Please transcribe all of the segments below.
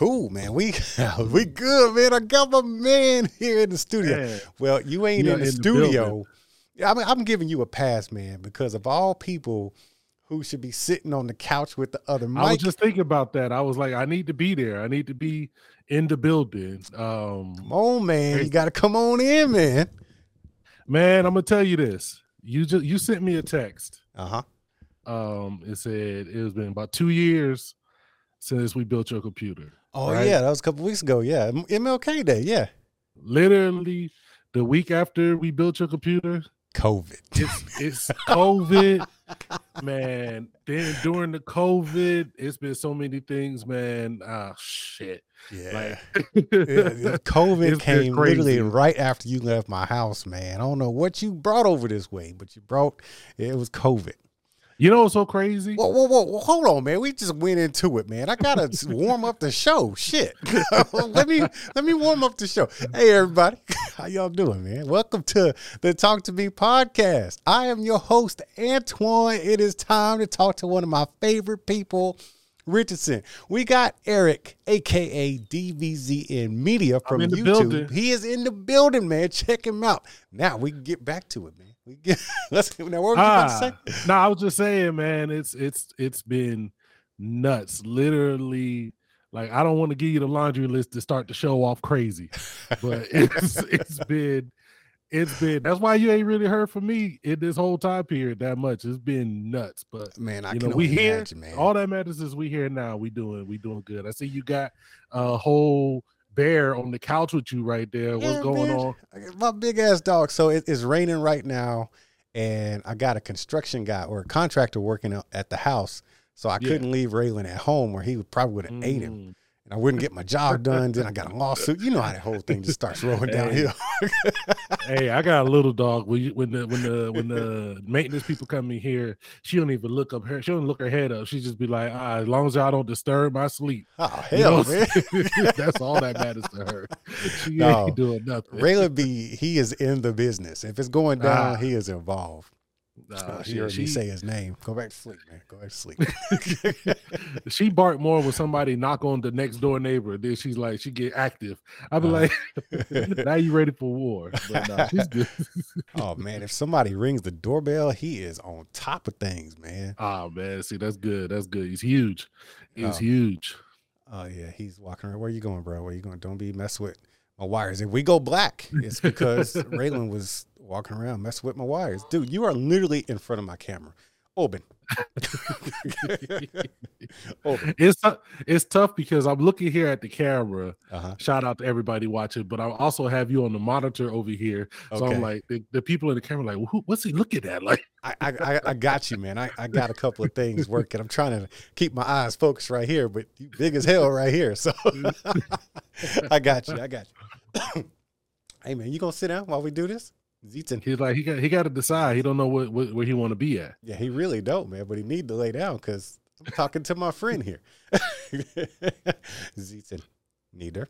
Cool, man. We we good, man. I got my man here in the studio. Man. Well, you ain't You're in the in the studio. yeah, I mean, I'm giving you a pass, man, because of all people who should be sitting on the couch with the other I was just thinking about that. I was like, I need to be there. I need to be in the building. Um, Come on, man. You got to come on in, man. man, I'm gonna tell you this. You just you sent me a text. Uh huh. Um, it said it has been about two years since we built your computer. Oh Right. yeah, that was a couple weeks ago. Yeah, MLK Day. Yeah, Literally the week after we built your computer, COVID. it's it's COVID, man. Then during the COVID, it's been so many things, man. Ah, shit. Yeah. Like, Yeah, yeah, COVID came literally right after you left my house, man. I don't know what you brought over this way, but you brought it was COVID. You know what's so crazy? Whoa, whoa, whoa, whoa, hold on, man. We just went into it, man. I gotta warm up the show. Shit. let me let me warm up the show. Hey everybody. How y'all doing, man? Welcome to the Talk to Me podcast. I am your host, Antoine. It is time to talk to one of my favorite people. Richardson. We got Eric, aka DVZN Media from YouTube. building. He is in the building, man. Check him out. Now we can get back to it, man. We get let's now what were you to say? Ah, no, I was just saying, man, it's it's it's been nuts. Literally, like I don't want to give you the laundry list to start the show off crazy, but it's it's been it's been that's why you ain't really heard from me in this whole time period that much. It's been nuts, but Man, I you know we here. man. All that matters is we here now. We doing we doing good. I see you got a whole bear on the couch with you right there. What's Yeah, going man. on? My big ass dog. So it, it's raining right now, and I got a construction guy or a contractor working at the house. So I Yeah. couldn't leave Raylan at home, or he would probably would have ate him, Mm. And I wouldn't get my job done. then I got a lawsuit. You know how that whole thing just starts rolling downhill. hey, I got a little dog. When, you, when the when the when the maintenance people come in here, she don't even look up her. She don't look her head up. She just be like, ah, as long as y'all don't disturb my sleep. Oh You know hell, man! That's all that matters to her. She No. ain't doing nothing. Raylan be he is in the business. If it's going down, Ah. he is involved. Nah, Oh, she heard me she, say his name. Go back to sleep, man. Go back to sleep. she barked more when somebody knock on the next door neighbor. Then she's like, she get active. I be Uh. like, now you ready for war? But nah, she's good. oh man, if somebody rings the doorbell, he is on top of things, man. oh man, see that's good. That's good. He's huge. He's Oh. huge. Oh yeah, he's walking around. Where you going, bro? Where you going? Don't be mess with my wires. If we go black, it's because Raylan was walking around messing with my wires. Dude, you are literally in front of my camera. Open. Open. It's tou- it's tough because I'm looking here at the camera. Uh-huh. Shout out to everybody watching, but I also have you on the monitor over here. So Okay. I'm like, the, the people in the camera, like, well, who, what's he looking at? Like, I, I I- I got you, man. I, I got a couple of things working. I'm trying to keep my eyes focused right here, but you big as hell right here. So I got you. I got you. hey man, you gonna sit down while we do this? Zeton. he's like, he got he got to decide. He don't know what, what where he want to be at. Yeah, he really don't, man. But he need to lay down because I'm talking to my friend here. Zeton. Neither.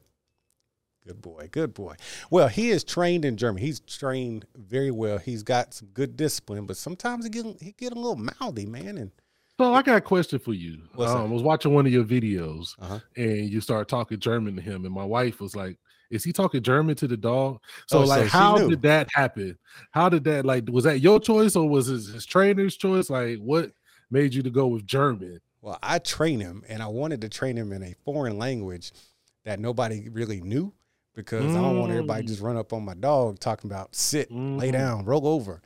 Good boy. Good boy. Well, he is trained in German. He's trained very well. He's got some good discipline, but sometimes he get he get a little mouthy, man. And So I got a question for you. Um. I was watching one of your videos, uh-huh. and you start talking German to him, and my wife was like, "Is he talking German to the dog?" So Oh, like, so how knew. did that happen? How did that like? Was that your choice or was it his trainer's choice? Like, what made you to go with German? Well, I train him, and I wanted to train him in a foreign language that nobody really knew because I don't want everybody Mm. just run up on my dog talking about sit, lay Mhm. down, roll over,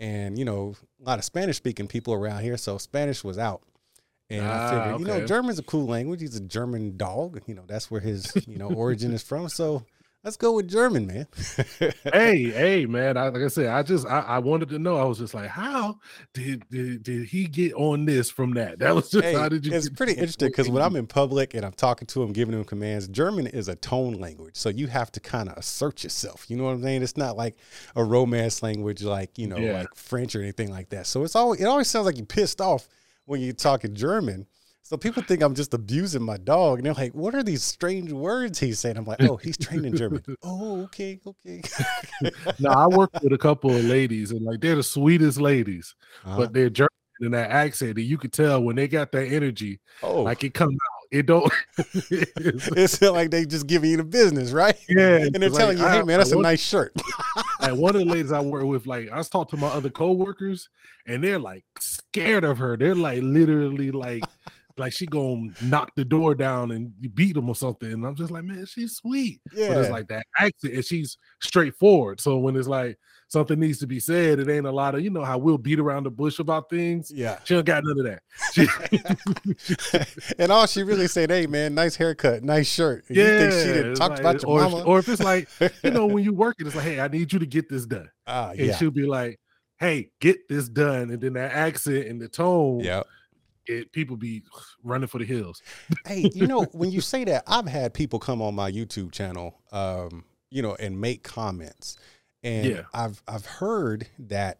and you know a lot of Spanish speaking people around here, so Spanish was out. And I Ah, figured, you know. German's a cool language. He's a German dog. You know, that's where his you know origin is from. So let's go with German, man. hey, hey, man! I, like I said, I just I, I wanted to know. I was just like, how did did, did he get on this from that? That was just Hey, how did you? it's pretty interesting because when I'm in public and I'm talking to him, giving him commands, German is a tone language. So you have to kind of assert yourself. You know what I'm saying? It's not like a romance language like, you know, Yeah. like French or anything like that. So it's always, it always sounds like you're pissed off when you're talking German. So people think I'm just abusing my dog. And they're like, what are these strange words he's saying? I'm like, oh, he's trained in German. oh, okay, okay. no, I work with a couple of ladies, and like they're the sweetest ladies, Uh-huh. but they're German in that accent, and you could tell when they got that energy, oh, like it comes out. It don't. it's like they just giving you the business, right? Yeah, and they're like, telling you, "Hey, I- man, that's I a nice shirt." like one of the ladies I work with, like I was talking to my other coworkers, and they're like scared of her. They're like literally like like she gonna knock the door down and beat them or something. And I'm just like, man, she's sweet. yeah, But it's like that accent, and she's straightforward. So when it's like something needs to be said, it ain't a lot of you know how we'll beat around the bush about things. yeah. She don't got none of that. She, and all she really said, "Hey, man, nice haircut, nice shirt." And you yeah, think she didn't talk like- about your or, mama? or if it's like you know when you work it, it's like, hey, I need you to get this done. Ah, and yeah, she'll be like, "Hey, get this done," and then that accent and the tone, yeah. It people be running for the hills. hey, you know, when you say that, I've had people come on my YouTube channel, um, you know, and make comments, and Yeah. I've I've heard that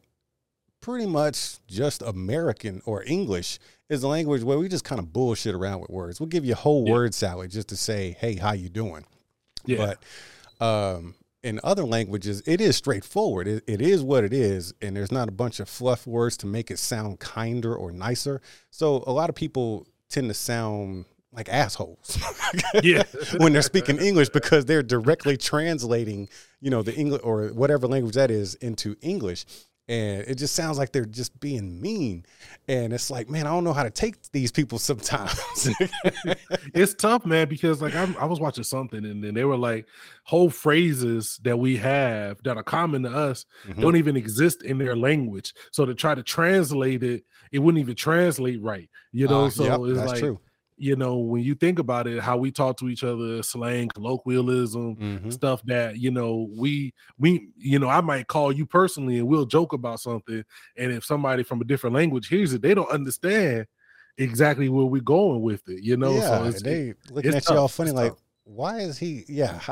pretty much just American or English is a language where we just kind of bullshit around with words. We'll give you a whole Yeah. word salad just to say, "Hey, how you doing?" Yeah, But um, in other languages, it is straightforward. It, it is what it is, and there's not a bunch of fluff words to make it sound kinder or nicer. So a lot of people tend to sound like assholes yeah, when they're speaking English because they're directly translating, you know, the English or whatever language that is into English. And it just sounds like they're just being mean. And it's like, man, I don't know how to take these people sometimes. it's tough, man, because like I'm, I was watching something and then they were like whole phrases that we have that are common to us Mhm. don't even exist in their language. So to try to translate it, it wouldn't even translate right. You know, Uh, so yep, it's that's like true. You know when you think about it, how we talk to each other, slang, colloquialism, Mhm. stuff that you know we we you know I might call you personally and we'll joke about something, and if somebody from a different language hears it, they don't understand exactly where we're going with it. You know, yeah, so it's, they looking it's at you all funny it's like, tough. Why is he? Yeah,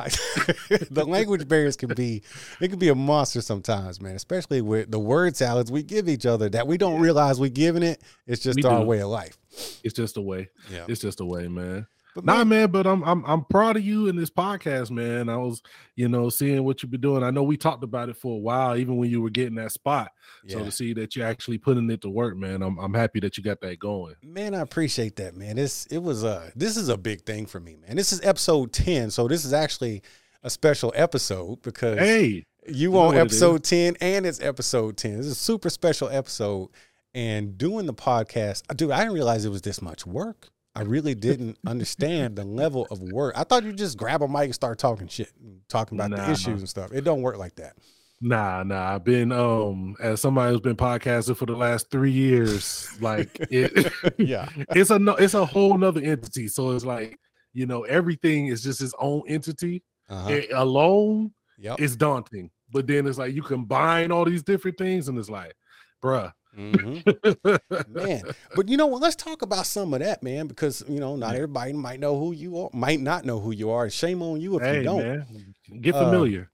the language barriers can be it can be a monster sometimes, man. Especially with the word salads we give each other that we don't realize we're giving it. It's just We our do. way of life. it's just a way. Yeah, It's just a way, man. But Nah, man, man, but I'm I'm I'm proud of you in this podcast, man. I was, you know, seeing what you've been doing. I know we talked about it for a while, even when you were getting that spot. So to see that you're actually putting it to work, man, I'm I'm happy that you got that going. Man, I appreciate that, man. This it was uh this is a big thing for me, man. This is episode 10, so this is actually a special episode because Hey, you know on episode 10 and it's episode 10. This is a super special episode. And doing the podcast, dude, I didn't realize it was this much work. I really didn't understand the level of work. I thought you just grab a mic and start talking shit, talking about the Nah. issues and stuff. It don't work like that. nah, nah. I've been um as somebody who's been podcasting for the last three years, like it Yeah. it's a no, it's a whole nother entity. So it's like, you know, everything is just its own entity. Uh-huh. It alone Yep. it's daunting. But then it's like you combine all these different things, and it's like, bruh. Mhm. man. But you know what? Let's talk about some of that, man, because you know not everybody might know who you are, might not know who you are. Shame on you if hey, you don't. man, get Uh, familiar.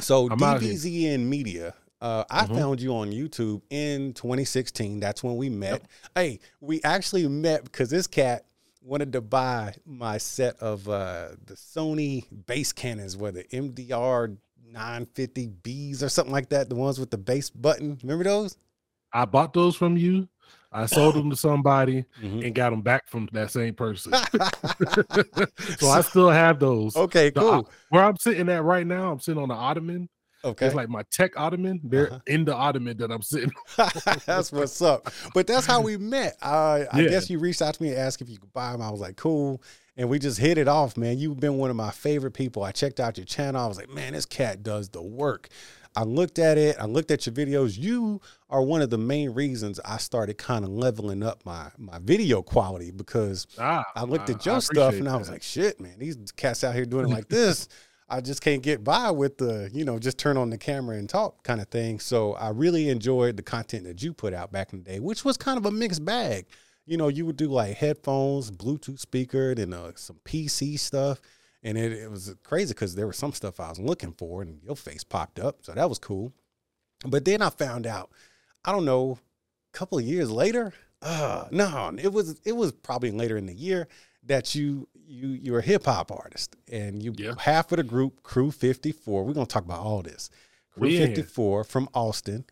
So I'm. DBZN Media. Uh, I Mhm. found you on YouTube in 2016. That's when we met. Hey, we actually met because this cat wanted to buy my set of uh, the Sony bass cannons, where the MDR 950Bs or something like that, the ones with the bass button. Remember those? I bought those from you. I sold them to somebody Mhm. and got them back from that same person. so I still have those. okay, The- cool. Where I'm sitting at right now, I'm sitting on the ottoman. Okay. It's like my tech ottoman. They're Uh-huh. in the ottoman that I'm sitting. that's what's up. But that's how we met. I I Yeah. guess you reached out to me and asked if you could buy them. I was like, cool. And we just hit it off, man. You've been one of my favorite people. I checked out your channel. I was like, man, this cat does the work. I looked at it. I looked at your videos. You are one of the main reasons I started kind of leveling up my my video quality because Ah, I looked at your stuff and I was that. like, shit, man, these cats out here doing it like this. I just can't get by with the, you know, just turn on the camera and talk kind of thing. So I really enjoyed the content that you put out back in the day, which was kind of a mixed bag. You know, you would do like headphones, Bluetooth speaker, and uh, some PC stuff. And it, it was crazy because there was some stuff I was looking for and your face popped up. So that was cool. But then I found out, I don't know, a couple of years later, uh, no, it was it was probably later in the year that you you you're a hip hop artist and you Yeah. half of the group Crew 54. We're gonna talk about all this. Crew here. 54 from Austin.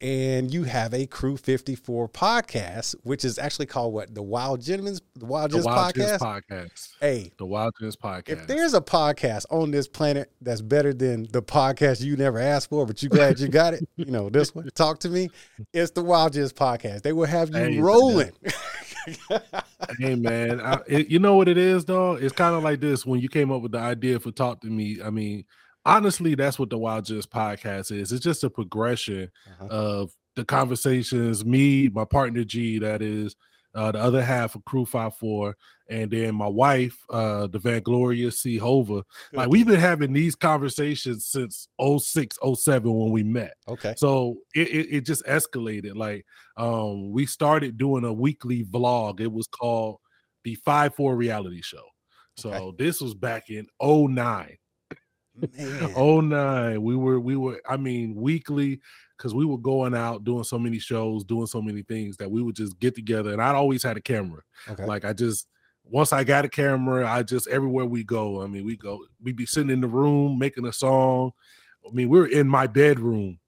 And you have a Crew 54 podcast, which is actually called what? The Wild Gentlemen's the Wild Gents podcast. Podcast. Hey, The Wild Gents podcast. if there's a podcast on this planet that's better than the podcast you never asked for, but you glad you got it, you know, this one, talk to me, it's the Wild Gents podcast. They will have you Hey, rolling. hey man, I, it, you know what it is though? It's kind of like this when you came up with the idea for Talk to Me. I mean, honestly, that's what the Wild Gents podcast is. It's just a progression Uh-huh. of the conversations, me, my partner G, that is uh, the other half of Crew Five Four, and then my wife, uh, the Van Gloria C. Hova. Like we've been having these conversations since 06, 07 when we met. okay. So it, it, it just escalated. Like um, we started doing a weekly vlog. It was called the Five Four Reality Show. So Okay. this was back in 09. Man. Oh nine. We were we were I mean weekly because we were going out doing so many shows, doing so many things that we would just get together. And I'd always had a camera. Okay. Like I just once I got a camera, I just everywhere we go. I mean, we go, we'd be sitting in the room making a song. I mean, we were in my bedroom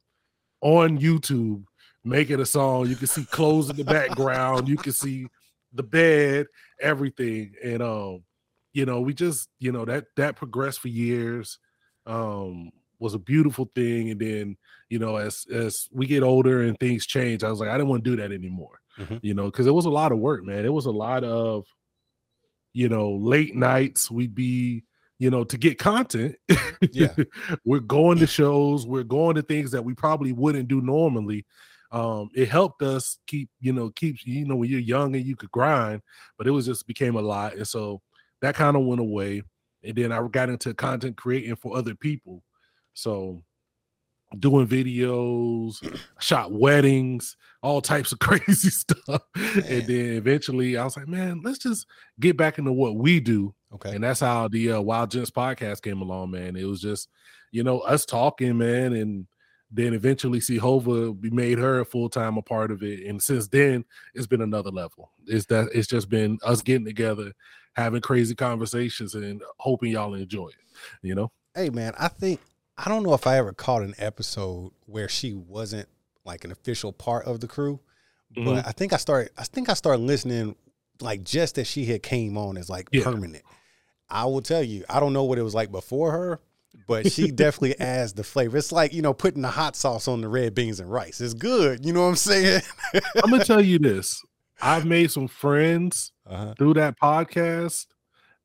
on YouTube making a song. You can see clothes in the background, you can see the bed, everything. And um, you know, we just, you know, that that progressed for years. Um, was a beautiful thing. And then, you know, as as we get older and things change, I was like, I didn't want to do that anymore Mhm. you know, because it was a lot of work, man. It was a lot of, you know, late nights. We'd be, you know, to get content. Yeah. we're going to shows, we're going to things that we probably wouldn't do normally. Um, it helped us keep, you know, keep, you know, when you're young and you could grind, but it was just became a lot. And so that kind of went away. And then I got into content creating for other people. So doing videos, shot weddings, all types of crazy stuff. Man. And then eventually I was like, man, let's just get back into what we do. Okay. And that's how the uh, Wild Gents podcast came along, man. It was just, you know, us talking, man. And then eventually see Hova, we made her a full time a part of it. And since then, it's been another level. It's that it's just been us getting together, having crazy conversations, and hoping y'all enjoy it. You know? Hey man, I think I don't know if I ever caught an episode where she wasn't like an official part of the crew, but mm-hmm. I think I started. I think I started listening like just as she had came on as like Yeah. permanent. I will tell you, I don't know what it was like before her, but she definitely adds the flavor. It's like you know putting the hot sauce on the red beans and rice. It's good. You know what I'm saying? I'm gonna tell you this. I've made some friends Uh-huh. through that podcast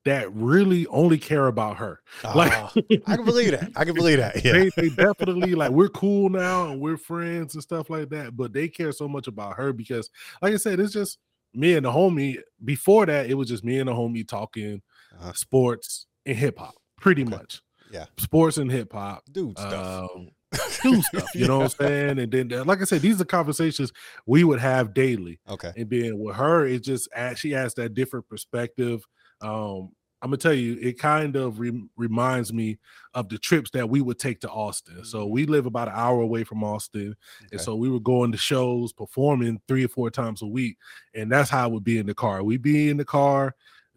that really only care about her. Like Ah, I can believe that. I can believe that. Yeah. they, they definitely like we're cool now and we're friends and stuff like that. But they care so much about her because, like I said, it's just me and the homie. Before that, it was just me and the homie talking Uh-huh. sports and hip hop, pretty Okay. much. Yeah. sports and hip hop. Dude stuff. Um, do stuff, you know what I'm saying? And then, like I said, these are conversations we would have daily. Okay. And then with her, it just adds, she has that different perspective. Um, I'm gonna tell you, it kind of re- reminds me of the trips that we would take to Austin. So we live about an hour away from Austin, Okay. and so we were going to shows, performing three or four times a week, and that's how it would be in the car. We'd be in the car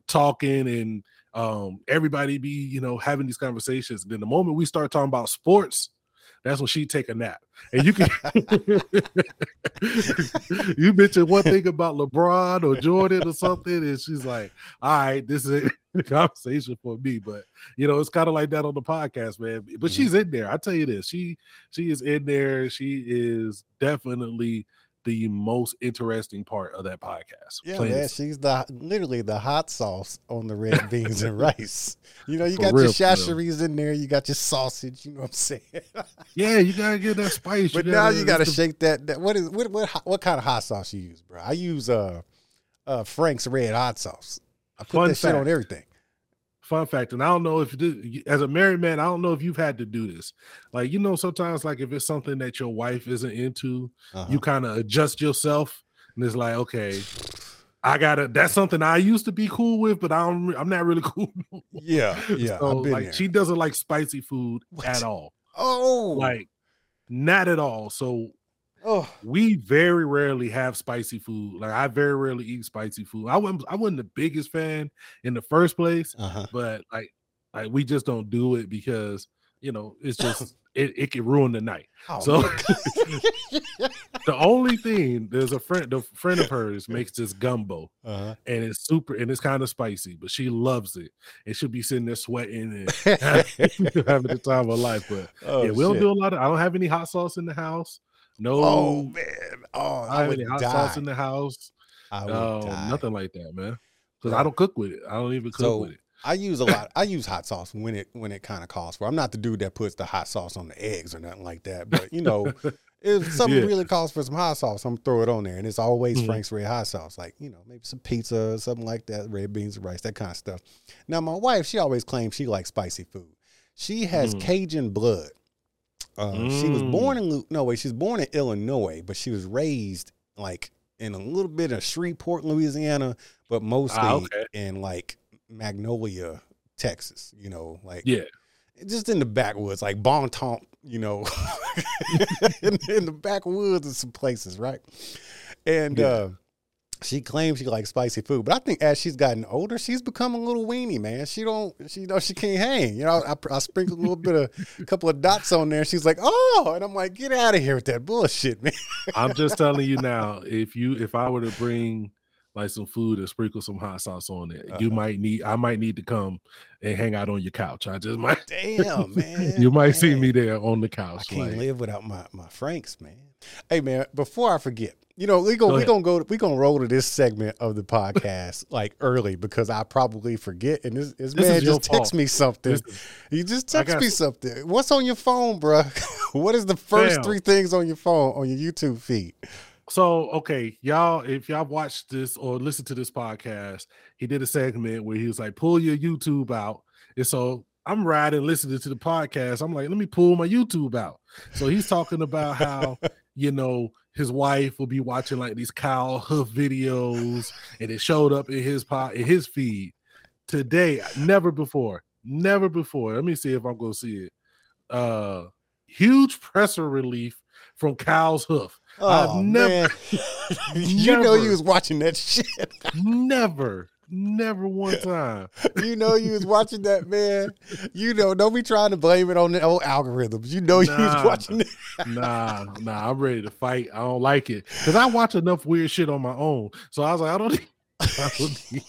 talking, and um, everybody be, you know, having these conversations. And then the moment we start talking about sports, that's when she take a nap. And you can you mentioned one thing about LeBron or Jordan or something, and she's like, "All right, this is a conversation for me." But you know, it's kind of like that on the podcast, man. But Mhm. she's in there. I tell you this, she she is in there. She is definitely the most interesting part of that podcast. Yeah, plain man, she's the literally the hot sauce on the red beans and rice. You know, you For got real, your for shasheries in there, you got your sausage. You know what I'm saying? Yeah, you gotta get that spice. but now you got to it's the- shake that. that what is what, what what kind of hot sauce you use, bro? I use uh uh Frank's red hot sauce. I put that shit on everything. Fun fact, and I don't know if this, as a married man, I don't know if you've had to do this. Like, you know, sometimes like if it's something that your wife isn't into, Uh-huh. you kind of adjust yourself, and it's like, okay, I gotta. That's something I used to be cool with, but I'm I'm not really cool. yeah, yeah. so like she doesn't like spicy food What? at all, oh, like not at all. So oh, we very rarely have spicy food. Like I very rarely eat spicy food. I wasn't I wasn't the biggest fan in the first place uh huh. but like like we just don't do it because you know, it's just it, it can ruin the night. Oh, So the only thing there's a friend, the friend of hers makes this gumbo, uh-huh. and it's super and it's kind of spicy, but she loves it, and she'll be sitting there sweating and having the time of her life. But oh, yeah, we don't do a lot of. I don't have any hot sauce in the house. No, Oh man. Oh, I I, have would any hot die. sauce in the house. I would No, die. nothing like that, man. Because Yeah. I don't cook with it. I don't even cook So, with it. I use a lot. I use hot sauce when it when it kind of calls for. I'm not the dude that puts the hot sauce on the eggs or nothing like that. But you know, if something Yeah. really calls for some hot sauce, I'm gonna throw it on there, and it's always Mhm. Frank's Red Hot Sauce. Like you know, maybe some pizza, something like that, red beans and rice, that kind of stuff. Now, my wife, she always claims she likes spicy food. She has Mm. Cajun blood. Uh, She was Mm. born in no way. She's born in Illinois, but she was raised like in a little bit of Shreveport, Louisiana, but mostly Ah, okay. in like Magnolia, Texas. You know, like Yeah. just in the backwoods, like Bon Ton, you know, in, in the backwoods of some places, right? And Yeah. uh, she claims she likes spicy food, but I think as she's gotten older, she's become a little weenie, man. She don't, she you know, she can't hang. You know, I, I sprinkle a little bit of, a couple of dots on there. She's like, oh, and I'm like, get out of here with that bullshit, man. I'm just telling you now, if you if I were to bring like some food and sprinkle some hot sauce on it, you Uh-huh. might need I might need to come and hang out on your couch. I just might Damn, man. you might see me there on the couch. I can't like, live without my my Franks, man. Hey, man, before I forget, you know, we go, Go we gonna go, we gonna roll to this segment of the podcast like early because I probably forget. And this, this, This man just text fault. me something. Is- he just text me something. What's on your phone, bro? what is the first Fam. three things on your phone on your YouTube feed? So okay, y'all, if y'all watched this or listened to this podcast, he did a segment where he was like, "Pull your YouTube out." And so I'm riding, listening to the podcast. I'm like, "Let me pull my YouTube out." So he's talking about how you know his wife will be watching like these cow hoof videos, and it showed up in his pot in his feed today. Never before, never before. Let me see if I'm gonna see it. Uh, huge presser relief from cow's hoof. I've Oh never- man, you know you was watching that shit. never, never one time. you know you was watching that, man. You know, don't be trying to blame it on the old algorithms. You know you was watching it. Nah, nah, I'm ready to fight. I don't like it because I watch enough weird shit on my own. So I was like, I don't need, I don't need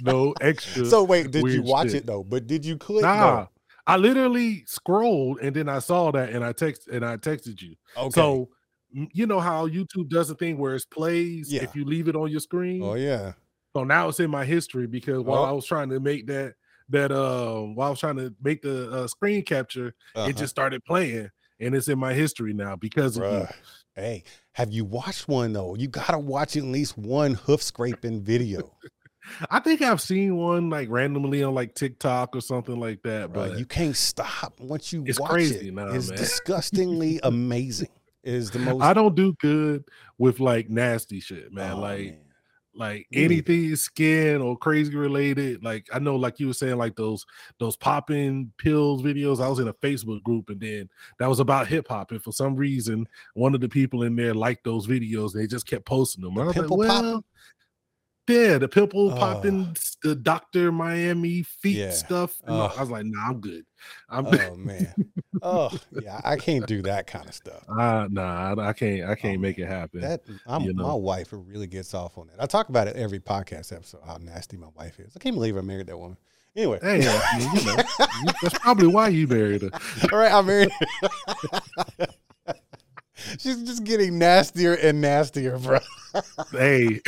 no extra. So wait, did you watch shit. it though? But did you click? nah, I literally scrolled and then I saw that and I text and I texted you. No. Okay. So you know how YouTube does a thing where it plays Yeah. if you leave it on your screen. oh yeah. So now it's in my history because while Oh. I was trying to make that that uh while I was trying to make the uh, screen capture, Uh-huh. it just started playing and it's in my history now because of you. Hey, have you watched one though? You gotta watch at least one hoof scraping video. I think I've seen one like randomly on like TikTok or something like that, Bruh, but you can't stop once you It's watch crazy it. it's man. disgustingly amazing. It is the most I don't do good with like nasty shit, man. Oh, like man. Like neither. anything skin or crazy related. Like I know, like you were saying, like those those popping pills videos. I was in a Facebook group, and then that was about hip hop. And for some reason, one of the people in there liked those videos. They just kept posting them. The I was like, well? Yeah, the pimple Oh. popping, the Doctor Miami feet Yeah. stuff. Oh. I was like, nah, I'm good. I'm good. Oh man. Oh yeah, I can't do that kind of stuff. Uh, nah, I, I can't. I can't Oh, make it happen. That I'm, you know. my wife really gets off on that. I talk about it every podcast episode. How nasty my wife is. I can't believe I married that woman. Anyway, hey, I mean, you know, that's probably why you married her. all right, I married. Her. She's just getting nastier and nastier, bro. Hey,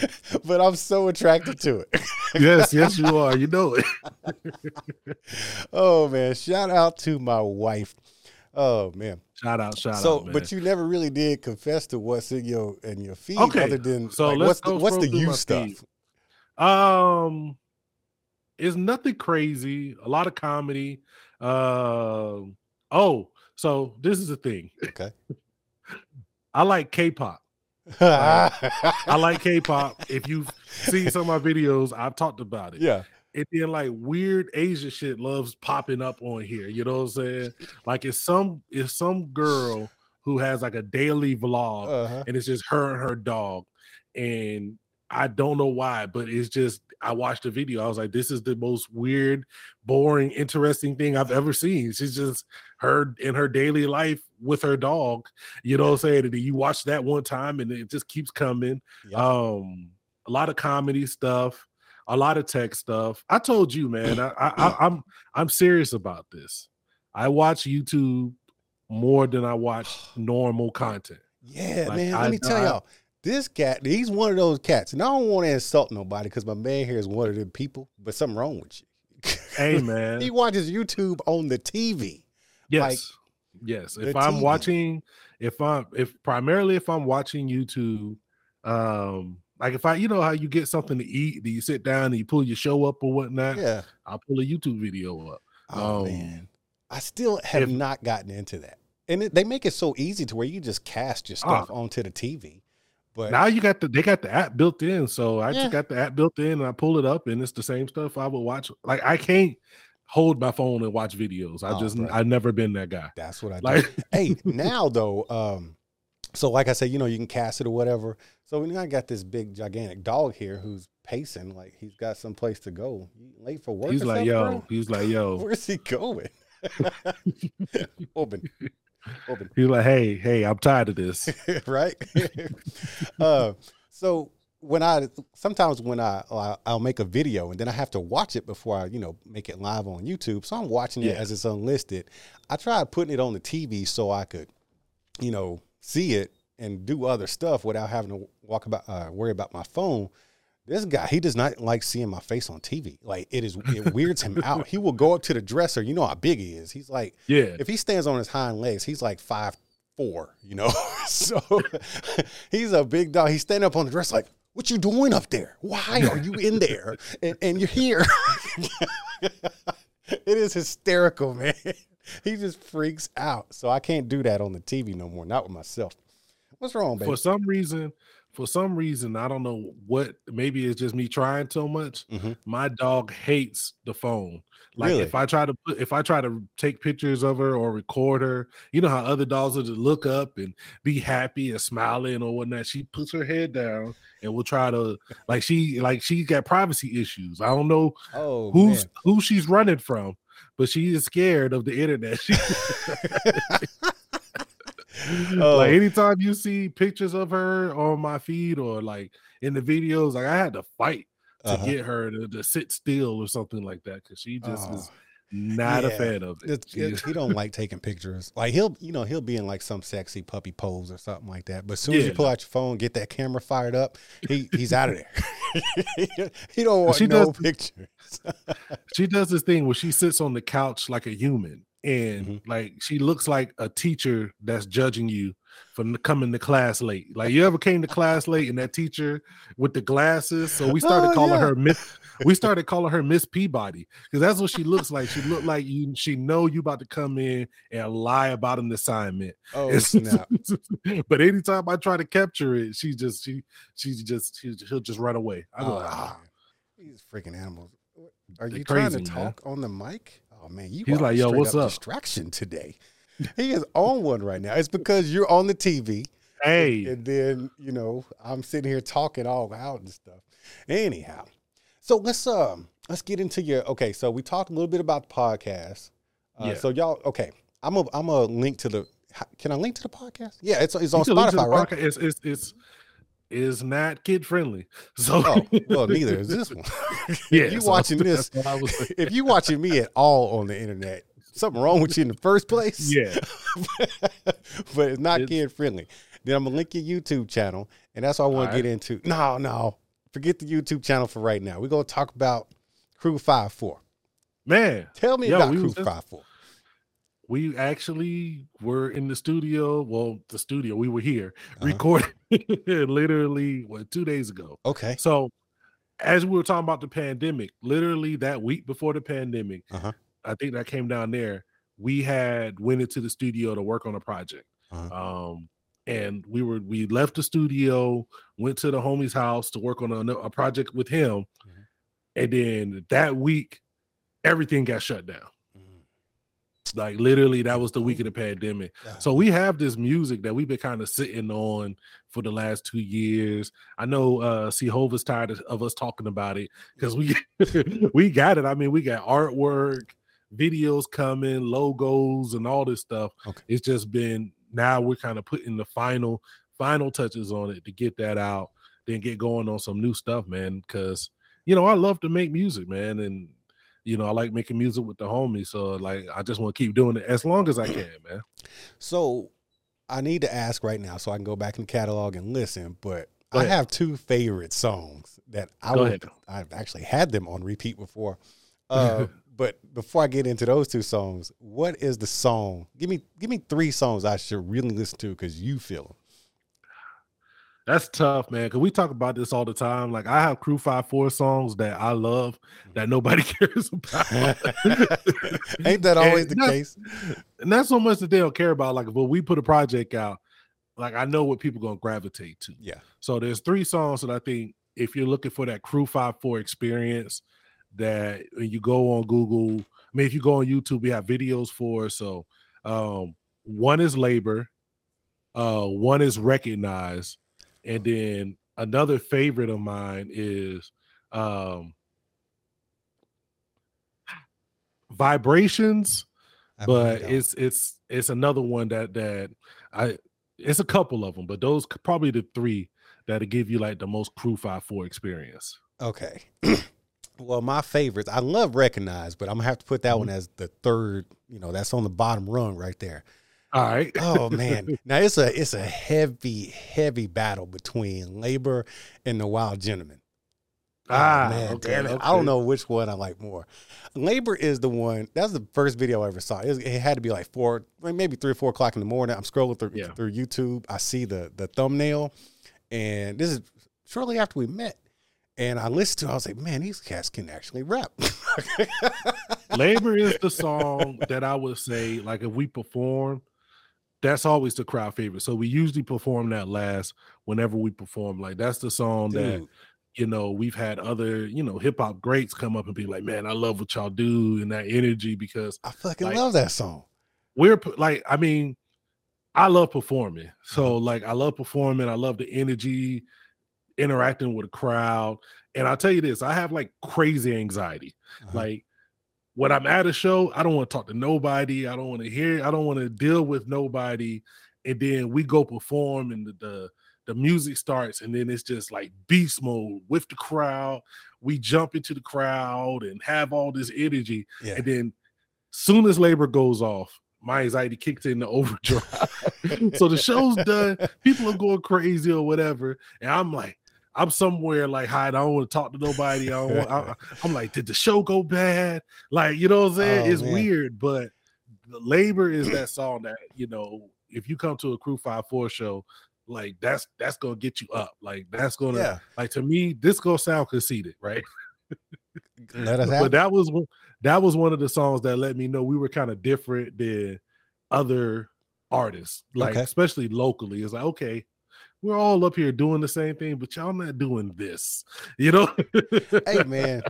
But I'm so attracted to it. yes, yes, you are. You know it. oh man, shout out to my wife. Oh man. Shout out, shout so, out, man. but you never really did confess to what's in your in your feed, Okay, other than so like, what's the, what's the you stuff? feed. Um, it's nothing crazy. A lot of comedy. Um, oh, so this is the thing. Okay. I like K-pop. I like K-pop. If you've seen some of my videos, I've talked about it. yeah. And then like weird Asian shit loves popping up on here. You know what I'm saying? Like it's some it's some girl who has like a daily vlog Uh-huh. and it's just her and her dog. And I don't know why, but it's just I watched the video. I was like, this is the most weird, boring, interesting thing I've ever seen. She's just her in her daily life with her dog. You know what I'm saying? And you watch that one time and it just keeps coming. Um, a lot of comedy stuff, a lot of tech stuff. I told you, man, I, I, I I'm I'm serious about this. I watch YouTube more than I watch normal content. Yeah, Like, man. I- Let me tell I- y'all, this cat, he's one of those cats, and I don't want to insult nobody because my man here is one of them people, but something wrong with you. Hey, man. he watches YouTube on the TV. Yes. like, yes. If I'm watching, if I'm if primarily if I'm watching YouTube, um, like if I you know how you get something to eat, do you sit down and you pull your show up or whatnot? Yeah. I'll pull a YouTube video up. Oh Um, man, I still have if- not gotten into that, and it, they make it so easy to where you just cast your stuff onto the TV. But Now you got the they got the app built in, so I Yeah. just got the app built in and I pull it up and it's the same stuff I would watch. Like I can't hold my phone and watch videos. I Oh, just. I've never been that guy. that's what I do. Like hey, now though, um, so like I said, you know, you can cast it or whatever. So when I got this big gigantic dog here who's pacing, like he's got some place to go. Late for work? he's like, yo, bro? he's like, yo, Where's he going? Open, open. he's like, hey, hey, I'm tired of this. right? uh, so when I sometimes when I I'll, I'll make a video and then I have to watch it before I you know make it live on YouTube. So I'm watching it Yeah. as it's unlisted. I tried putting it on the TV so I could you know see it and do other stuff without having to walk about uh, worry about my phone. This guy, he does not like seeing my face on TV. Like it is, it weirds him out. He will go up to the dresser. You know how big he is. He's like, Yeah. if he stands on his hind legs, he's like five four, you know. so he's a big dog. He's standing up on the dresser like, "What you doing up there? Why are you in there? And, and you're here." it is hysterical, man. He just freaks out. So I can't do that on the TV no more. Not with myself. What's wrong, baby? for some reason, for some reason, I don't know what. Maybe it's just me trying so much. Mhm. My dog hates the phone. Like Really? if I try to put, if I try to take pictures of her or record her, you know how other dogs will just look up and be happy and smiling or whatnot. She puts her head down and will try to like she like she's got privacy issues. I don't know oh, who's man. who she's running from, but she is scared of the internet. She, Oh. like anytime you see pictures of her on my feed or like in the videos, like I had to fight to Uh-huh. get her to, to sit still or something like that because she just is Oh. not a fan of it. It's- it- he don't like taking pictures. Like he'll, you know, he'll be in like some sexy puppy pose or something like that. But as soon as you pull out your phone, get that camera fired up, he he's out of there. he don't want She no does- pictures. she does this thing where she sits on the couch like a human and Mhm. like she looks like a teacher that's judging you for coming to class late. Like you ever came to class late and that teacher with the glasses. So we started Oh, calling yeah. her Miss. We started calling her Miss Peabody because that's what she looks like. She looked like you. She know you about to come in and lie about an assignment. Oh It's- snap! but anytime I try to capture it, she just she she just she, he'll just run away. I go, Oh, ah. These freaking animals. Are They're you trying crazy, to man. talk on the mic? Oh man, you He's like, "Yo, what's up?" Distraction today. He is on one right now. It's because you're on the TV. Hey, and then you know I'm sitting here talking all out and stuff. Anyhow, so let's um let's get into your okay. So we talked a little bit about the podcast. Uh, Yeah. So y'all okay? I'm a I'm a link to the. Can I link to the podcast? Yeah, it's it's on You can listen to Spotify, right? podcast. It's it's it's is not kid friendly. So Oh well, neither is this one. yeah, if you so watching this, that's what I was saying. if you watching me at all on the internet, something wrong with you in the first place. yeah, but it's not It's- kid friendly. Then I'm gonna link your YouTube channel, and that's what I want to get into. No, no, forget the YouTube channel for right now. We're gonna talk about Crew Five Four. man, Tell me Yo, about Crew Five Four. We actually were in the studio. Well, the studio we were here Uh-huh. recording literally what two days ago. Okay. So as we were talking about the pandemic, literally that week before the pandemic, Uh-huh. I think that came down there. We had went into the studio to work on a project. Uh-huh. Um, and we were we left the studio, went to the homie's house to work on a, a project with him, Mhm. and then that week, everything got shut down. Like literally, that was the week of the pandemic. Yeah. So we have this music that we've been kind of sitting on for the last two years. I know uh C Hova's tired of, of us talking about it because we we got it. I mean, we got artwork, videos coming, logos, and all this stuff. Okay. It's just been now we're kind of putting the final final touches on it to get that out, then get going on some new stuff, man. Because you know, I love to make music, man, and you know, I like making music with the homies. So like I just want to keep doing it as long as I can, man. So I need to ask right now so I can go back in the catalog and listen, but I have two favorite songs that I go would, I've actually had them on repeat before. Uh, but before I get into those two songs, what is the song? Give me give me three songs I should really listen to because you feel them. That's tough, man. Cause we talk about this all the time. Like I have Crew Five Four songs that I love that nobody cares about. Ain't that always the case? and not so much that they don't care about. Like, when we put a project out, like I know what people gonna gravitate to. Yeah. So there's three songs that I think if you're looking for that Crew Five Four experience, that when you go on Google, I mean, if you go on YouTube, we have videos for. So um, one is labor, uh, one is recognize, and then another favorite of mine is um vibrations I but really it's it's it's another one that that I it's a couple of them, but those probably the three that'll give you like the most crew five four experience. Okay. well, my favorites, I love Recognize, but I'm gonna have to put that Mm-hmm. one as the third, you know, that's on the bottom rung right there. All right. Oh man. now it's a it's a heavy, heavy battle between labor and the wild gentleman. Oh, Ah, man, okay, damn it. I don't know which one I like more. Labor is the one. That's the first video I ever saw. It, was- it had to be like four, maybe three or four o'clock in the morning. I'm scrolling through Yeah. through YouTube. I see the the thumbnail, and this is shortly after we met. And I listened to. it. I was like, man, these cats can actually rap. Labor is the song that I would say, like if we perform, that's always the crowd favorite. So we usually perform that last whenever we perform. Like that's the song that you know we've had other you know hip hop greats come up and be like, man, I love what y'all do and that energy because I fucking like- love that song. we're like i mean i love performing so Uh-huh. like i love performing i love the energy interacting with a crowd and i'll tell you this i have like crazy anxiety Uh-huh. like when i'm at a show i don't want to talk to nobody i don't want to hear i don't want to deal with nobody and then we go perform and the, the the music starts and then it's just like beast mode with the crowd we jump into the crowd and have all this energy yeah. and then soon as labor goes off, my anxiety kicks in the overdrive. so the show's done, people are going crazy or whatever. And I'm like, I'm somewhere like hide. I don't want to talk to nobody. I don't want, I, am like, did the show go bad? Like, you know what I'm saying? Oh, it's man. weird, but labor is that song that, you know, if you come to a crew five four show, like that's that's gonna get you up. Like that's gonna yeah. like to me, this gonna sound conceited, right? Mm, let us but that was that was one of the songs that let me know we were kind of different than other artists like Okay. especially locally it's like okay we're all up here doing the same thing but y'all not doing this you know hey man,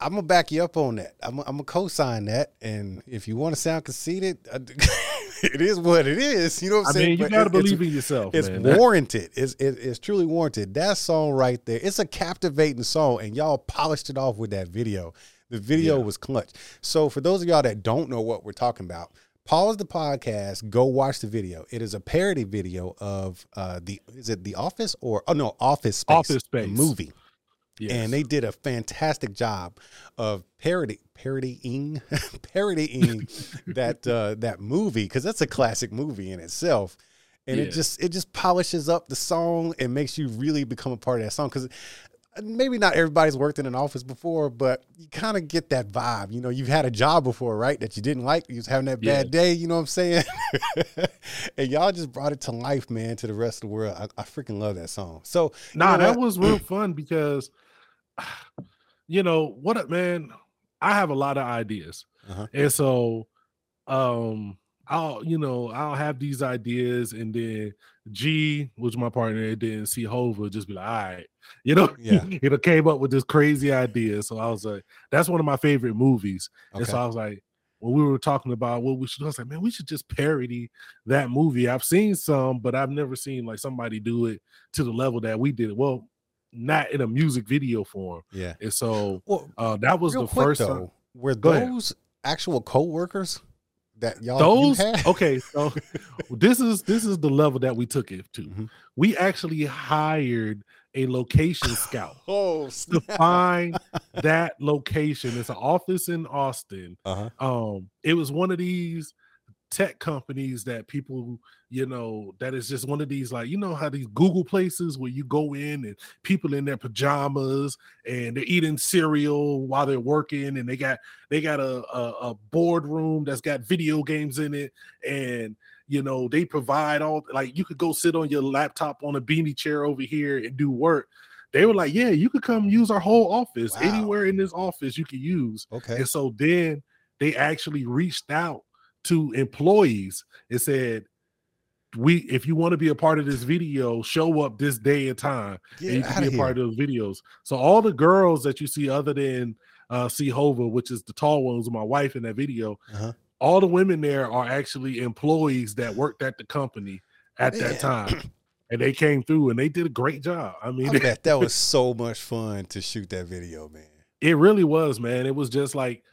I'm gonna back you up on that. I'm, I'm gonna co-sign that. And if you want to sound conceited, uh, it is what it is. You know what I'm i saying? mean you But gotta it- believe in yourself It's man. Warranted. It's it, it's truly warranted. That song right there. It's a captivating song, and y'all polished it off with that video. The video Yeah. was clutch. So for those of y'all that don't know what we're talking about, pause the podcast, go watch the video. It is a parody video of uh the is it The Office or oh no Office Space, Office Space. movie yes. and they did a fantastic job of parody parodying parodying that uh that movie because that's a classic movie in itself and it just it just polishes up the song and makes you really become a part of that song because maybe not everybody's worked in an office before but you kind of get that vibe. You know you've had a job before right that you didn't like you was having that bad day you know what i'm saying? And y'all just brought it to life man to the rest of the world. I, I freaking love that song. So you Nah, know that was real fun because, you know what, man. I have a lot of ideas, Uh-huh. and so, um, I'll you know I'll have these ideas, and then G, which my partner, and then see Hova just be like, all right, you know, Yeah. it came up with this crazy idea. So I was like, that's one of my favorite movies, and so I was like, when we were talking about what we should, I was like, man, we should just parody that movie. I've seen some, but I've never seen like somebody do it to the level that we did it. Well, not in a music video form. Yeah. And so Well, uh, that was the first though, time. were those actual co-workers that y'all Those okay, so this is this is the level that we took it to. Mhm. We actually hired a location scout Oh, to find that location. It's an office in Austin. uh-huh. Um, it was one of these tech companies that people, you know, that is just one of these like you know how these Google places where you go in and people in their pajamas and they're eating cereal while they're working and they got they got a a, a boardroom that's got video games in it and you know they provide all like you could go sit on your laptop on a beanie chair over here and do work. They were like, yeah, you could come use our whole office Wow. anywhere in this office you could use. Okay. And so then they actually reached out to employees and said, "We, if you want to be a part of this video, show up this day and time, and you can be a part of those videos." So all the girls that you see, other than uh, C Hova, which is the tall ones, my wife in that video, Uh-huh. all the women there are actually employees that worked at the company at Man. that time, and they came through and they did a great job. I mean, I bet that was so much fun to shoot that video, man. It really was, man. It was just like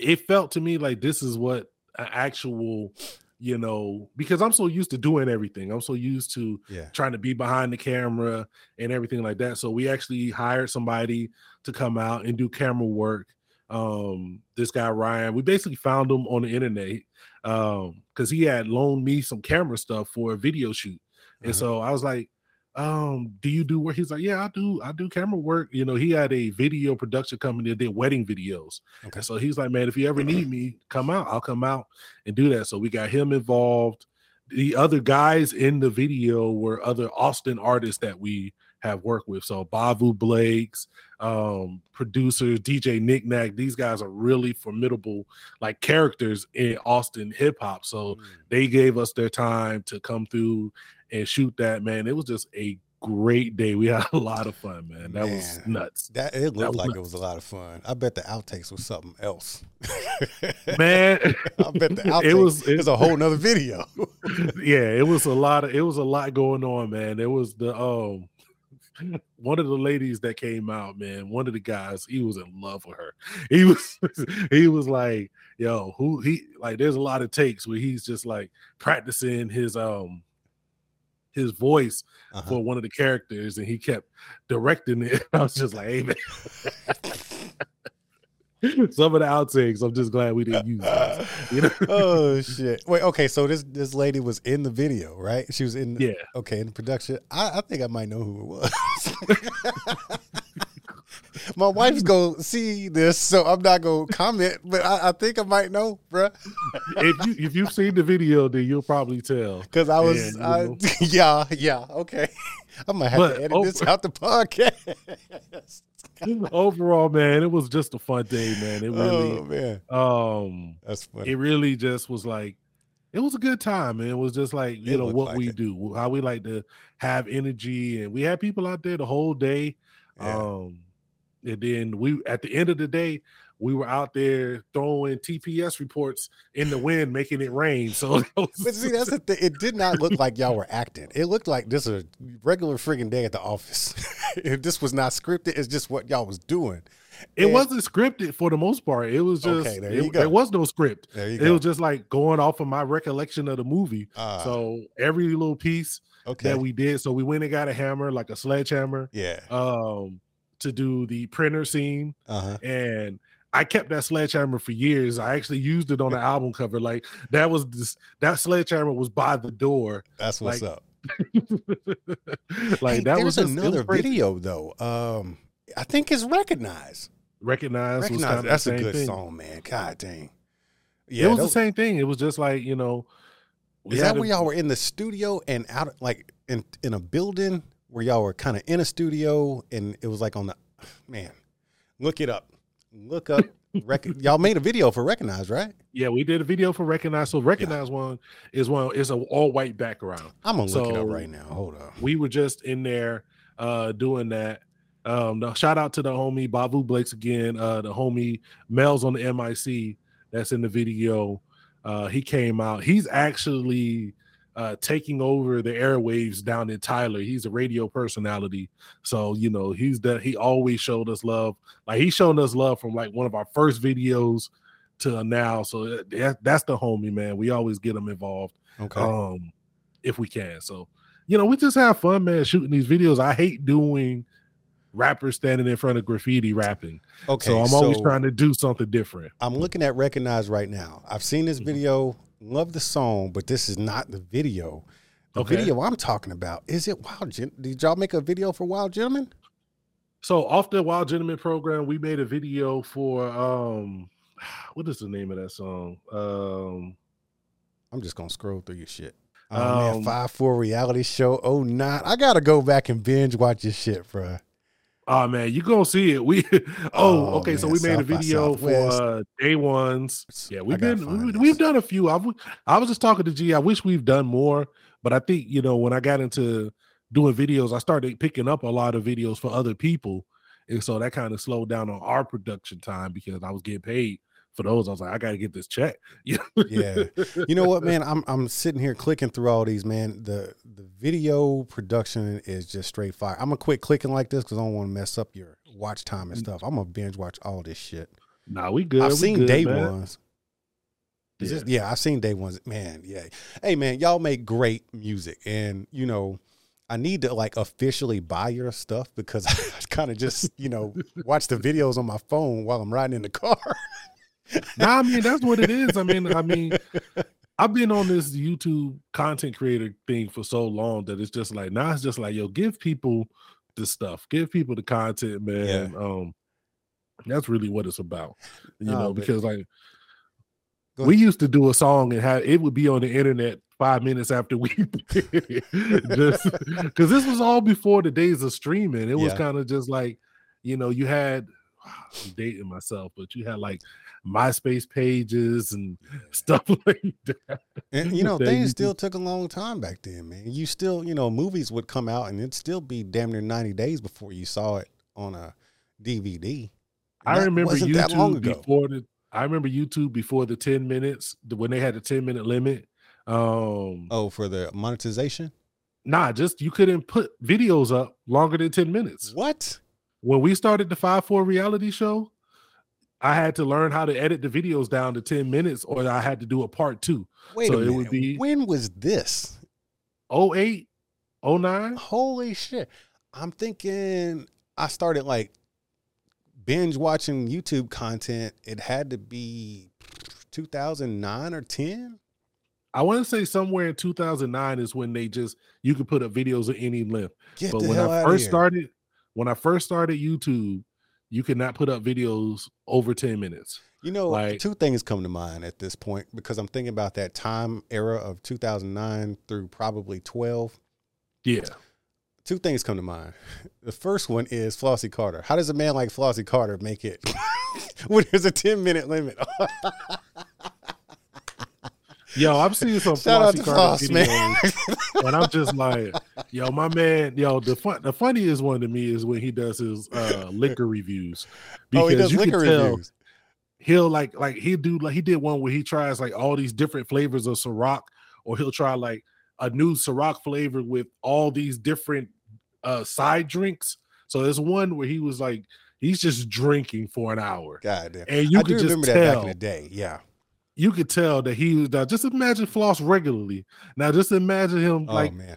it felt to me like this is what actual, you know, because I'm so used to doing everything. I'm so used to Yeah. trying to be behind the camera and everything like that. So we actually hired somebody to come out and do camera work. Um, this guy Ryan, we basically found him on the internet um because he had loaned me some camera stuff for a video shoot. And Uh-huh. so I was like, um, do you do work? He's like, Yeah, I do, I do camera work. You know, he had a video production company that did wedding videos. Okay. And so he's like, Man, if you ever need me, come out, I'll come out and do that. So we got him involved. The other guys in the video were other Austin artists that we have worked with. So Bavu Blakes, um, producers, DJ Nick Nack, these guys are really formidable like characters in Austin hip hop. So Mm. they gave us their time to come through and shoot that, man. It was just a great day. We had a lot of fun, man. That was nuts. That it looked was like it was a lot of fun. I bet the outtakes was something else. Man, I bet the outtakes it was is a whole nother video. yeah, it was a lot of it was a lot going on, man. There was the um one of the ladies that came out, man. One of the guys, he was in love with her. He was he was like, yo, who he like there's a lot of takes where he's just like practicing his um his voice Uh-huh. for one of the characters and he kept directing it. I was just like, hey man. Some of the outtakes, I'm just glad we didn't use those. You know? oh shit! Wait, okay. So this this lady was in the video, right? She was in. Yeah. Okay, in the production. I, I think I might know who it was. My wife's gonna see this, so I'm not gonna comment. But I, I think I might know, bruh. if you if you've seen the video, then you'll probably tell. Because I was, Yeah, I, yeah, yeah. Okay, I might have But to edit this out the podcast. Overall, man, it was just a fun day, man. It really oh man, um that's funny. it really just was like it was a good time, man. It was just like you It know what like we it. do, how we like to have energy, and we had people out there the whole day. Yeah. Um, and then we at the end of the day, we were out there throwing TPS reports in the wind, making it rain. So, was- But see, that's the thing. It did not look like y'all were acting. It looked like this was a regular friggin' day at the office. if this was not scripted, it's just what y'all was doing. it And- wasn't scripted for the most part. It was just Okay, there it- you go. there was no script. There you It go. was just like going off of my recollection of the movie. Ah, so every little piece okay. that we did. So we went and got a hammer, like a sledgehammer, yeah. um, to do the printer scene. Uh huh. And I kept that sledgehammer for years. I actually used it on the album cover. Like that was this that sledgehammer was by the door. That's what's like, up. like Hey, that was just, it was another video though. Um, I think it's recognized. Recognized, kind That's a good thing. song, man. God dang. Yeah, it was those- the same thing. It was just like you know. Is that a- where y'all were in the studio and out, like in in a building where y'all were kind of in a studio and it was like on the man? Look it up. Look up. Rec- y'all made a video for Recognize, right? Yeah, we did a video for Recognize. So Recognize one is one is an all white background. I'm gonna look it up right now. Hold on. we were just in there uh doing that. Um shout out to the homie Bavu Blakes again, uh the homie Mel's on the MIC that's in the video. Uh, he came out. He's actually uh, taking over the airwaves down in Tyler. He's a radio personality, so you know he's that he always showed us love. Like he showed us love from like one of our first videos to now. So that, that's the homie man. We always get him involved, Okay. um, if we can. So you know we just have fun, man, shooting these videos. I hate doing rappers standing in front of graffiti rapping. okay. so I'm always trying to do something different. I'm looking at recognize right now. I've seen this Mhm. video, love the song, but this is not the video. The Okay. video I'm talking about is it Wild? Gen- Did y'all make a video for Wild Gentlemen? So off the Wild Gentlemen program, we made a video for um what is the name of that song? Um I'm just gonna scroll through your shit. Oh man, Um, five four reality show. Oh nine. I gotta go back and binge watch your shit, bruh. Oh man, you gonna see it. We oh, Oh, okay, so we made a South by video for uh day ones. Yeah, we've been we, we've done a few. I, I was just talking to G. I wish we've done more, but I think you know when I got into doing videos, I started picking up a lot of videos for other people, and so that kind of slowed down on our production time because I was getting paid for those. I was like, I gotta get this check. Yeah, Yeah. You know what, man? I'm I'm sitting here clicking through all these, man. The the video production is just straight fire. I'm gonna quit clicking like this because I don't want to mess up your watch time and mm. stuff. I'm gonna binge watch all this shit. Nah, we good. I've we seen good, day man. ones. Is Yeah. this- yeah, I've seen day ones. Man, yeah. Hey, man, y'all make great music, and you know, I need to like officially buy your stuff because I kind of just you know watch the videos on my phone while I'm riding in the car. Nah, I mean that's what it is. I mean, I mean, I've been on this YouTube content creator thing for so long that it's just like now it's just like yo, give people the stuff, give people the content, man. Um, that's really what it's about, you Nah, know, because like we used to do a song and have it would be on the internet five minutes after we did it, just because this was all before the days of streaming. It was Yeah. kind of just like, you know, you had I'm dating myself, but you had like MySpace pages and stuff like that. And you know, things still took a long time back then, man. You still, you know, movies would come out and it'd still be damn near 90 days before you saw it on a DVD. And I remember wasn't that long YouTube before the I remember YouTube before the 10 minutes, when they had the 10 minute limit. Um Oh, for the monetization? nah, just you couldn't put videos up longer than 10 minutes. What? when we started the 5-4 reality show, I had to learn how to edit the videos down to 10 minutes or I had to do a part two. Wait So a it minute. would be- when was this? 08, 09. Holy shit. I'm thinking I started like binge watching YouTube content. It had to be 2009 or 10. I want to say somewhere in 2009 is when they just you could put up videos of any length. Get but when I first started, when I first started YouTube, you cannot put up videos over 10 minutes. You know, Like- two things come to mind at this point because I'm thinking about that time era of 2009 through probably 12. Yeah. Two things come to mind. The first one is Flossy Carter. How does a man like Flossy Carter make it when there's a 10 minute limit? Yo, I'm seeing some Shout out Flossy Carter videos, and I'm just like, yo, my man, yo, the fun, the funniest one to me is when he does his uh liquor reviews oh, he does you can liquor tell reviews. he'll like like he'll do like he did one where he tries like all these different flavors of Ciroc, or he'll try like a new Ciroc flavor with all these different uh side drinks. So there's one where he was like he's just drinking for an hour, God damn. and you I could do just remember that back tell in the day. Yeah. You could tell that he was now just imagine floss regularly. Now just imagine him Oh, like man.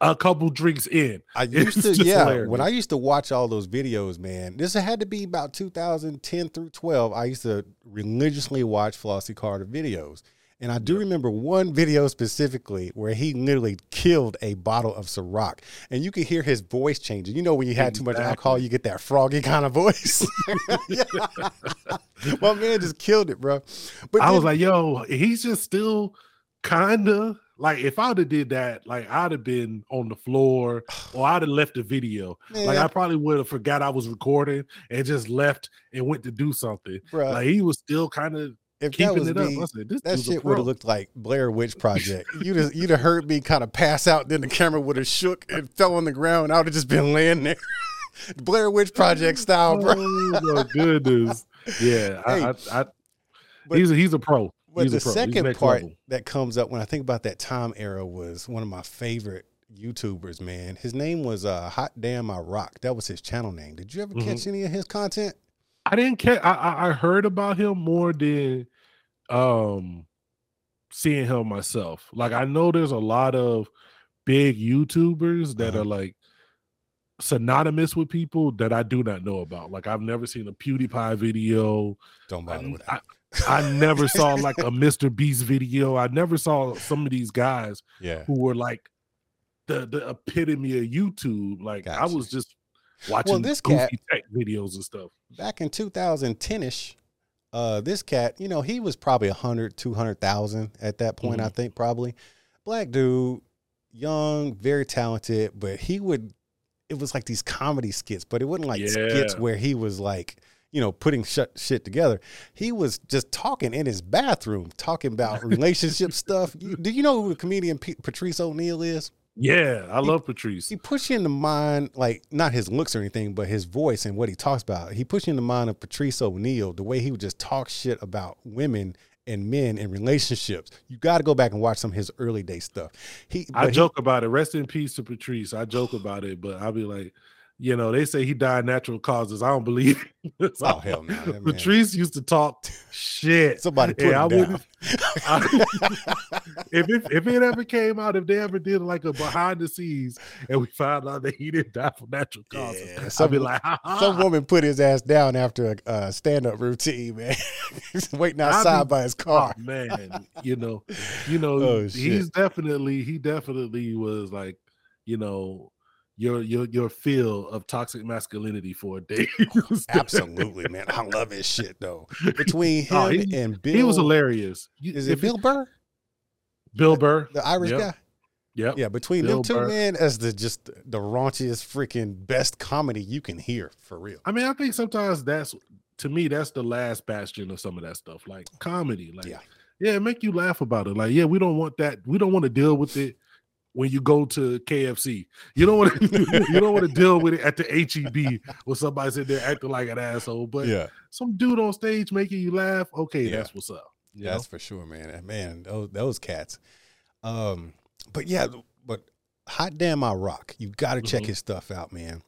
a couple drinks in. I It's used to, yeah. hilarious. When I used to watch all those videos, man, this had to be about 2010 through 12. I used to religiously watch Flossy Carter videos. And I do remember one video specifically where he literally killed a bottle of Ciroc. And you could hear his voice changing. You know, when you had too much alcohol, you get that froggy kind of voice. My man just killed it, bro. But I was like, yo, he's just still kinda like if I'd have did that, like I'd have been on the floor or I'd have left the video. Like I probably would have forgot I was recording and just left and went to do something. Bruh, Like he was still kind of if that was it up. me, I said, that shit would have looked like Blair Witch Project. You'd have, you'd have heard me kind of pass out, then the camera would have shook and fell on the ground. I would have just been laying there, Blair Witch Project style, bro. Oh my goodness. Yeah. Hey. I, I, I But- he's a, he's a pro. But He's a the pro. Second part level. that comes up when I think about that time era was one of my favorite YouTubers, man. His name was uh, Hot Damn I Rock. That was his channel name. Did you ever Mhm. catch any of his content? I didn't. I, I I heard about him more than um seeing him myself. Like I know there's a lot of big YouTubers that Uh-huh. are like synonymous with people that I do not know about. Like I've never seen a PewDiePie video. Don't bother I, with that. I, I never saw like a Mr. Beast video. I never saw some of these guys yeah. who were like the the epitome of YouTube. Like I was just watching this goofy cat- tech videos and stuff. Back in 2010ish, uh, this cat, you know, he was probably 100, 200,000 at that point, Mm-hmm. I think, probably. Black dude, young, very talented, but he would, it was like these comedy skits, but it wasn't like skits where he was like, you know, putting sh- shit together. He was just talking in his bathroom, talking about relationship stuff. You- Do you know who the comedian P- Patrice O'Neal is? Yeah, I love Patrice. He puts you in the mind, like not his looks or anything, but his voice and what he talks about. He puts you in the mind of Patrice O'Neal, the way he would just talk shit about women and men and relationships. You got to go back and watch some of his early day stuff. He, I but he- joke about it. Rest in peace to Patrice. I joke about it, but I'll be like, you know, they say he died natural causes. I don't believe. it. So, oh hell no, man- Patrice used to talk shit. Somebody put Yeah, him I down. wouldn't- if it, if it ever came out, if they ever did like a behind the scenes, and we found out that he didn't die from natural causes, Yeah, I'd be some- like, ha, ha. Some woman put his ass down after a uh, stand up routine, man. He's waiting outside be- by his Oh car. man, you know, you know, Oh, he's definitely he definitely was like, you know, your your your feel of toxic masculinity for a day. Absolutely, man. I love his shit though. Between oh, him Oh, he- and Bill, he was hilarious. Is it Bill Burr, Bill Burr? the Irish Yep. guy? Yeah, Yeah, between Bill them two, Burr. man, as the just the raunchiest freaking best comedy you can hear for real. I mean, I think sometimes that's to me that's the last bastion of some of that stuff, like comedy. Like, Yeah. yeah, make you laugh about it. Like, yeah, we don't want that. We don't want to deal with it when you go to KFC. You don't want to. you don't want to deal with it at the HEB where somebody's in there acting like an asshole. But yeah, some dude on stage making you laugh. Okay, Yeah. that's what's up. you that's know? for sure, man. Man, those those cats. Um, but yeah, but hot damn, I rock. You got to check Mhm. his stuff out, man.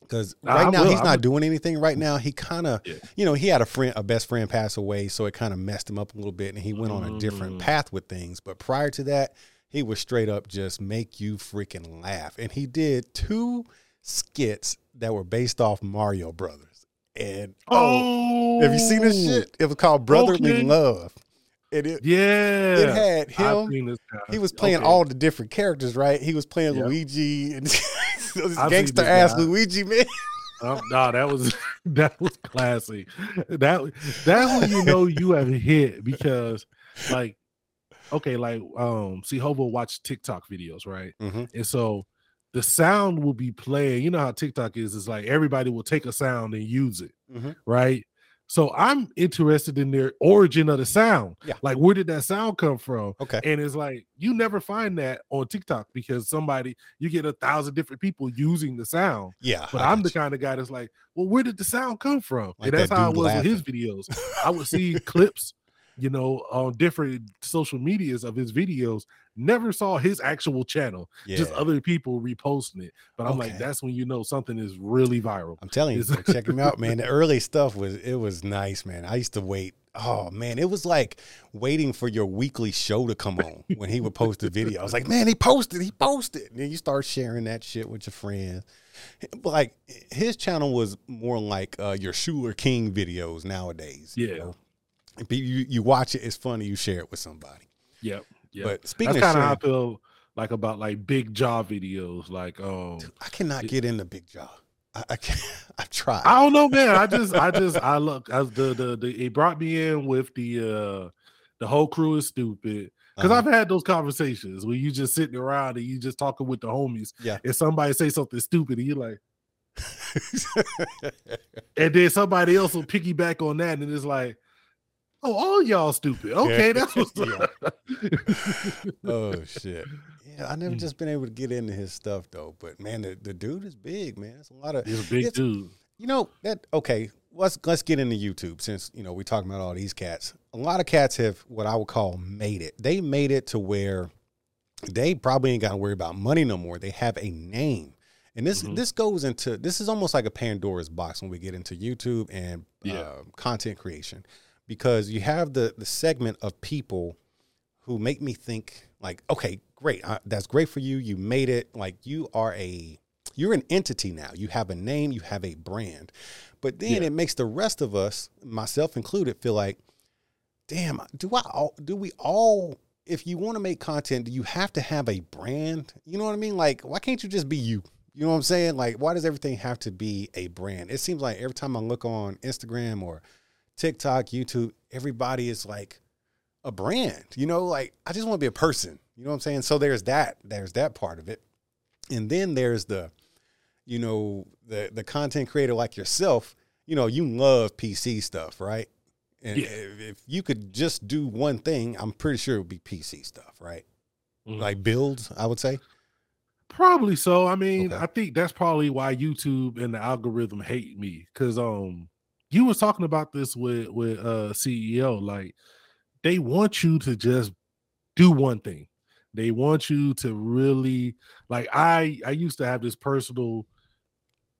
Because I right now will, he's not doing anything. Right now he kind of, Yeah. you know, he had a friend, a best friend pass away, so it kind of messed him up a little bit, and he went on a different Mm. path with things. But prior to that, he was straight up just make you freaking laugh, and he did two skits that were based off Mario Brothers. And oh, Oh, have you seen this shit? It was called Brotherly Okay. Love. And it, Yeah, it had him. seen this guy. He was playing Okay. all the different characters, right? He was playing. Luigi and this I've gangster ass guy. Luigi, man. Um, no, that was that was classy. That that's when you know you have hit because, like, okay, like um, see, Hobo watch TikTok videos, right? Mhm. And so the sound will be playing. You know how TikTok is? It's like everybody will take a sound and use it, Mhm. right? So I'm interested in their origin of the sound. Yeah. Like, where did that sound come from? Okay. And it's like you never find that on TikTok because somebody you get a thousand different people using the sound. Yeah. But I I'm the kind of guy that's like, well, where did the sound come from? Like and that's that how it dude was with his videos. I would see clips, you know, on different social medias of his videos. Never saw his actual channel, you. just other people reposting it. But I'm like, that's when you know something is really viral. I'm telling you, check him out, man. The early stuff was it was nice, man. I used to wait. Oh man, it was like waiting for your weekly show to come on when he would post a video. I was like, man, he posted, he posted. And then you start sharing that shit with your friends. Like his channel was more like uh, your Schuler King videos nowadays. you Yeah. know? And pe- You, you watch it, it's funny. You share it with somebody. Yep. Yep. But speaking that's of kind of how I feel like about like big jaw videos. Like, um, I cannot get into Big Jaw. I, I can't. I've tried. I don't know, man. I just, I just, I look as the, the, the, it brought me in with the, uh, the whole crew is stupid. Because Uh-huh. I've had those conversations where you just sitting around and you just talking with the homies. Yeah. And somebody say something stupid, and you're like, and then somebody else will piggyback on that, and it's like, oh, all y'all stupid. Okay, that's what's up. oh shit. Yeah, I never Mm. just been able to get into his stuff though. But man, the, the dude is big, man. It's a lot of He's a big dude. you know that okay. let's let's get into YouTube since you know we're talking about all these cats. A lot of cats have what I would call made it. They made it to where they probably ain't got to worry about money no more. They have a name, and this Mhm. this goes into this is almost like a Pandora's box when we get into YouTube and Yeah. uh, content creation, because you have the the segment of people who make me think like, okay, great, uh, that's great for you. You made it. Like you are a you're an entity now. You have a name. You have a brand. But then Yeah. it makes the rest of us, myself included, feel like, damn, do I all do we all if you want to make content, do you have to have a brand? You know what I mean? Like, why can't you just be you? You know what I'm saying? Like, why does everything have to be a brand? It seems like every time I look on Instagram or TikTok, YouTube, everybody is like a brand. You know, like I just want to be a person. You know what I'm saying? So there's that. There's that part of it. And then there's the, you know, the the content creator like yourself, you know, you love PC stuff, right? And Yeah. if, if you could just do one thing, I'm pretty sure it would be PC stuff, right? Mhm. Like builds, I would say. Probably so. I mean, Okay. I think that's probably why YouTube and the algorithm hate me because um you was talking about this with with uh CEO like they want you to just do one thing. They want you to really like I I used to have this personal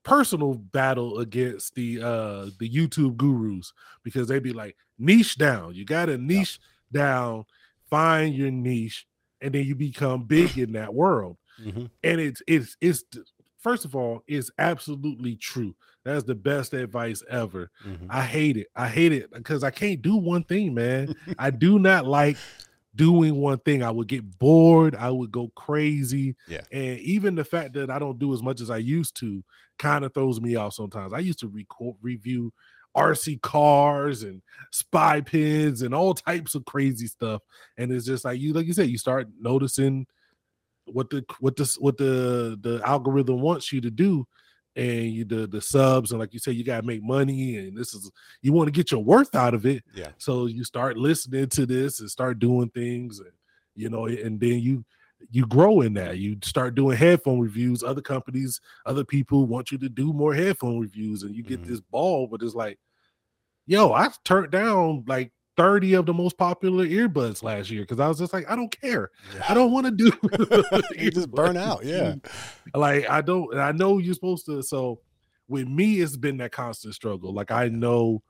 personal battle against the uh the YouTube gurus because they'd be like niche down. You got to niche down, find your niche and then you become big in that world Mm-hmm. and it's it's it's first of all it's absolutely true. That's the best advice ever. Mm-hmm. i hate it. I hate it because i can't do one thing man. I do not like doing one thing. I would get bored. I would go crazy. Yeah. and even the fact that i don't do as much as i used to kind of throws me off sometimes. I used to record review rc cars and spy pins and all types of crazy stuff. And it's just like you like you said you start noticing what the what this what the the algorithm wants you to do and you the the subs and like you say you got to make money and this is you want to get your worth out of it Yeah. so you start listening to this and start doing things and you know and then you you grow in that you start doing headphone reviews other companies other people want you to do more headphone reviews and you get Mhm. this ball but it's like yo i turned down like 30 of the most popular earbuds last year because i was just like i don't care I don't want to do. you just burn out. Yeah. like I don't. I know you're supposed to. So with me, it's been that constant struggle. Like I know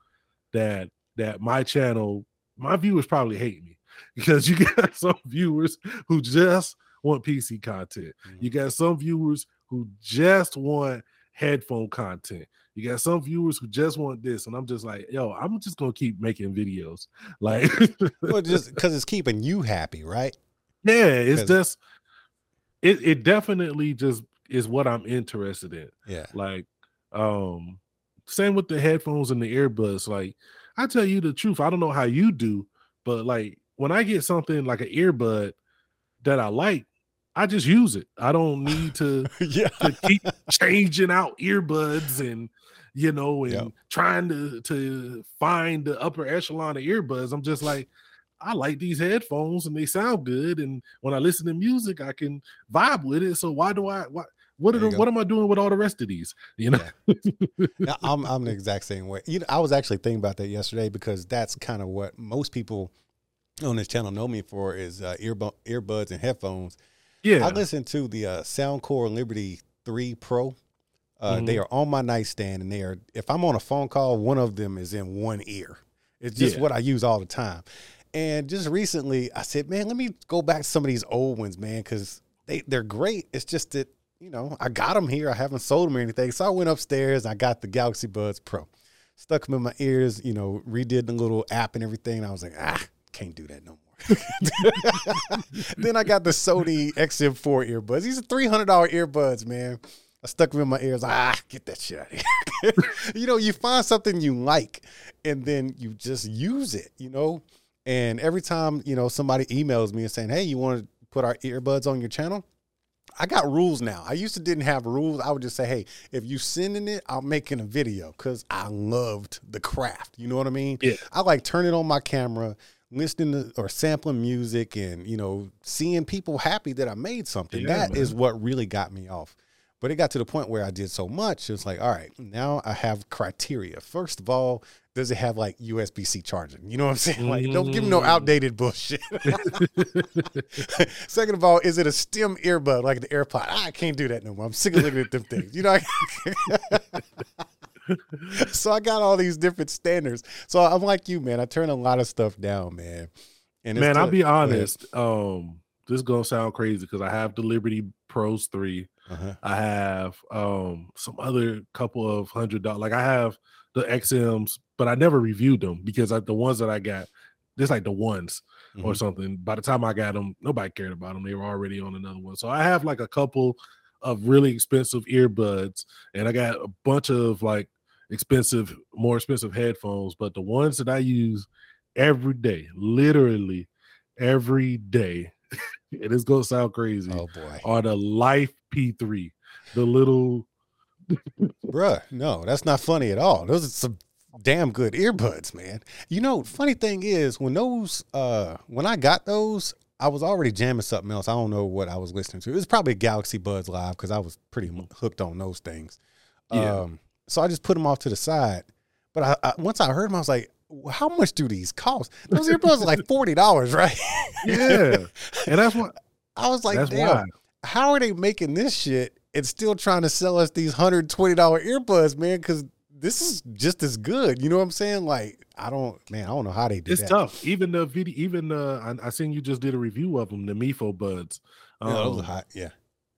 that that my channel, my viewers probably hate me because you got some viewers who just want PC content. You mm-hmm. got some viewers who just want headphone content. You got some viewers who just want this, and I'm just like, yo, I'm just gonna keep making videos. Like, well, just because it's keeping you happy, right? Yeah, it's just it it definitely just is what I'm interested in. Yeah. Like um same with the headphones and the earbuds. Like I tell you the truth, I don't know how you do, but like when I get something like an earbud that I like, I just use it. I don't need to, yeah. to keep changing out earbuds and you know and Yep. trying to to find the upper echelon of earbuds. I'm just like I like these headphones and they sound good. And when I listen to music, I can vibe with it. So why do I what what, are There you the, go. what am I doing with all the rest of these? You know? Yeah, I'm I'm the exact same way. You know, I was actually thinking about that yesterday because that's kind of what most people on this channel know me for is uh, earbu- earbuds and headphones. Yeah. I listen to the uh, Soundcore Liberty Three Pro. Uh, They are on my nightstand, and they are. If I'm on a phone call, one of them is in one ear. It's just Yeah. what I use all the time. And just recently, I said, "Man, let me go back to some of these old ones, man, because they they're great. It's just that you know I got them here. I haven't sold them or anything. So I went upstairs. I got the Galaxy Buds Pro, stuck them in my ears. You know, redid the little app and everything. And I was like, ah, can't do that no more. then I got the Sony XM4 earbuds. These are three hundred dollar earbuds, man. I stuck them in my ears. Ah, get that shit out of here. you know, you find something you like, and then you just use it. You know, and every time you know somebody emails me and saying, "Hey, you want to put our earbuds on your channel?" I got rules now. I used to didn't have rules. I would just say, "Hey, if you sending it, I'm making a video because I loved the craft." You know what I mean? Yeah. I like turning on my camera, listening to or sampling music, and you know, seeing people happy that I made something. Yeah, That is man. what really got me off. But it got to the point where I did so much, it's like, all right, now I have criteria. First of all, does it have like USB C charging? You know what I'm saying? Like, don't give me no Mm. outdated bullshit. Second of all, is it a stem earbud like the AirPod? I can't do that no more. I'm sick of looking at them things. You know. I- so I got all these different standards. So I'm like you, man. I turn a lot of stuff down, man. And man, I'll be honest. Um, this is gonna sound crazy because I have the Liberty Pros three. Uh-huh. I have um some other couple of hundred dollars. Like I have the XMs, but I never reviewed them because I, the ones that I got, just like the ones or Mhm. something. By the time I got them, nobody cared about them. They were already on another one. So I have like a couple of really expensive earbuds, and I got a bunch of like expensive, more expensive headphones. But the ones that I use every day, literally every day, and it's gonna sound crazy, Oh boy, are the Life P3, the little bruh, no, that's not funny at all. Those are some damn good earbuds, man. You know, funny thing is when those, uh, when I got those, I was already jamming something else. I don't know what I was listening to. It was probably Galaxy Buds Live because I was pretty hooked on those things. Yeah. Um, so I just put them off to the side. But I, I once I heard them, I was like, how much do these cost? Those earbuds are like forty dollars, right? yeah, and that's what I was like, that's damn, why. How are they making this shit and still trying to sell us these hundred twenty dollar earbuds, man? Because this is just as good. You know what I'm saying? Like, I don't, man, I don't know how they do It's that. tough. Even the video, even uh, I, I seen you just did a review of them, the Mifo buds. Yeah, those are Um, hot. Yeah.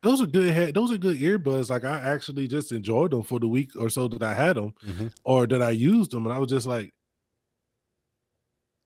those are good. Head, those are good earbuds. Like I actually just enjoyed them for the week or so that I had them, Mhm. or that I used them, and I was just like,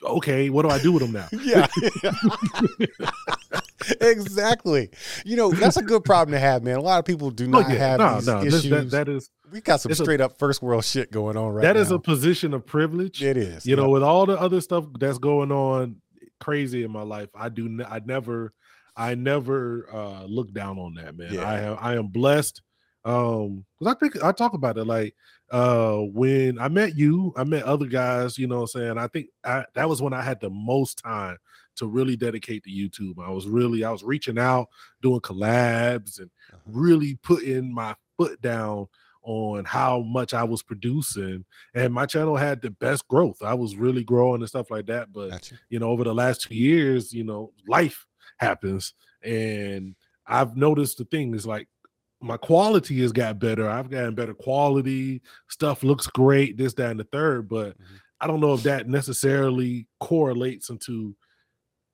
okay, what do I do with them now? Yeah. exactly. You know, that's a good problem to have, man. A lot of people do Oh, not have no, these no, this- issues. that, that is we got some it's a- straight up first world shit going on right that now. is a position of privilege. it is. you know, with all the other stuff that's going on crazy in my life, I do I never I never uh look down on that, man. Yeah. I have I am blessed. Um because I think I talk about it like uh when I met you, I met other guys, you know what I'm saying? I think I, that was when I had the most time to really dedicate to YouTube. I was really I was reaching out, doing collabs and Uh-huh. really putting my foot down on how much I was producing and my channel had the best growth. I was really growing and stuff like that. But Gotcha. you know, over the last two years, you know, life happens, and I've noticed the thing is like my quality has got better. I've gotten better quality. Stuff looks great. This, that, and the third. But Mhm. I don't know if that necessarily correlates into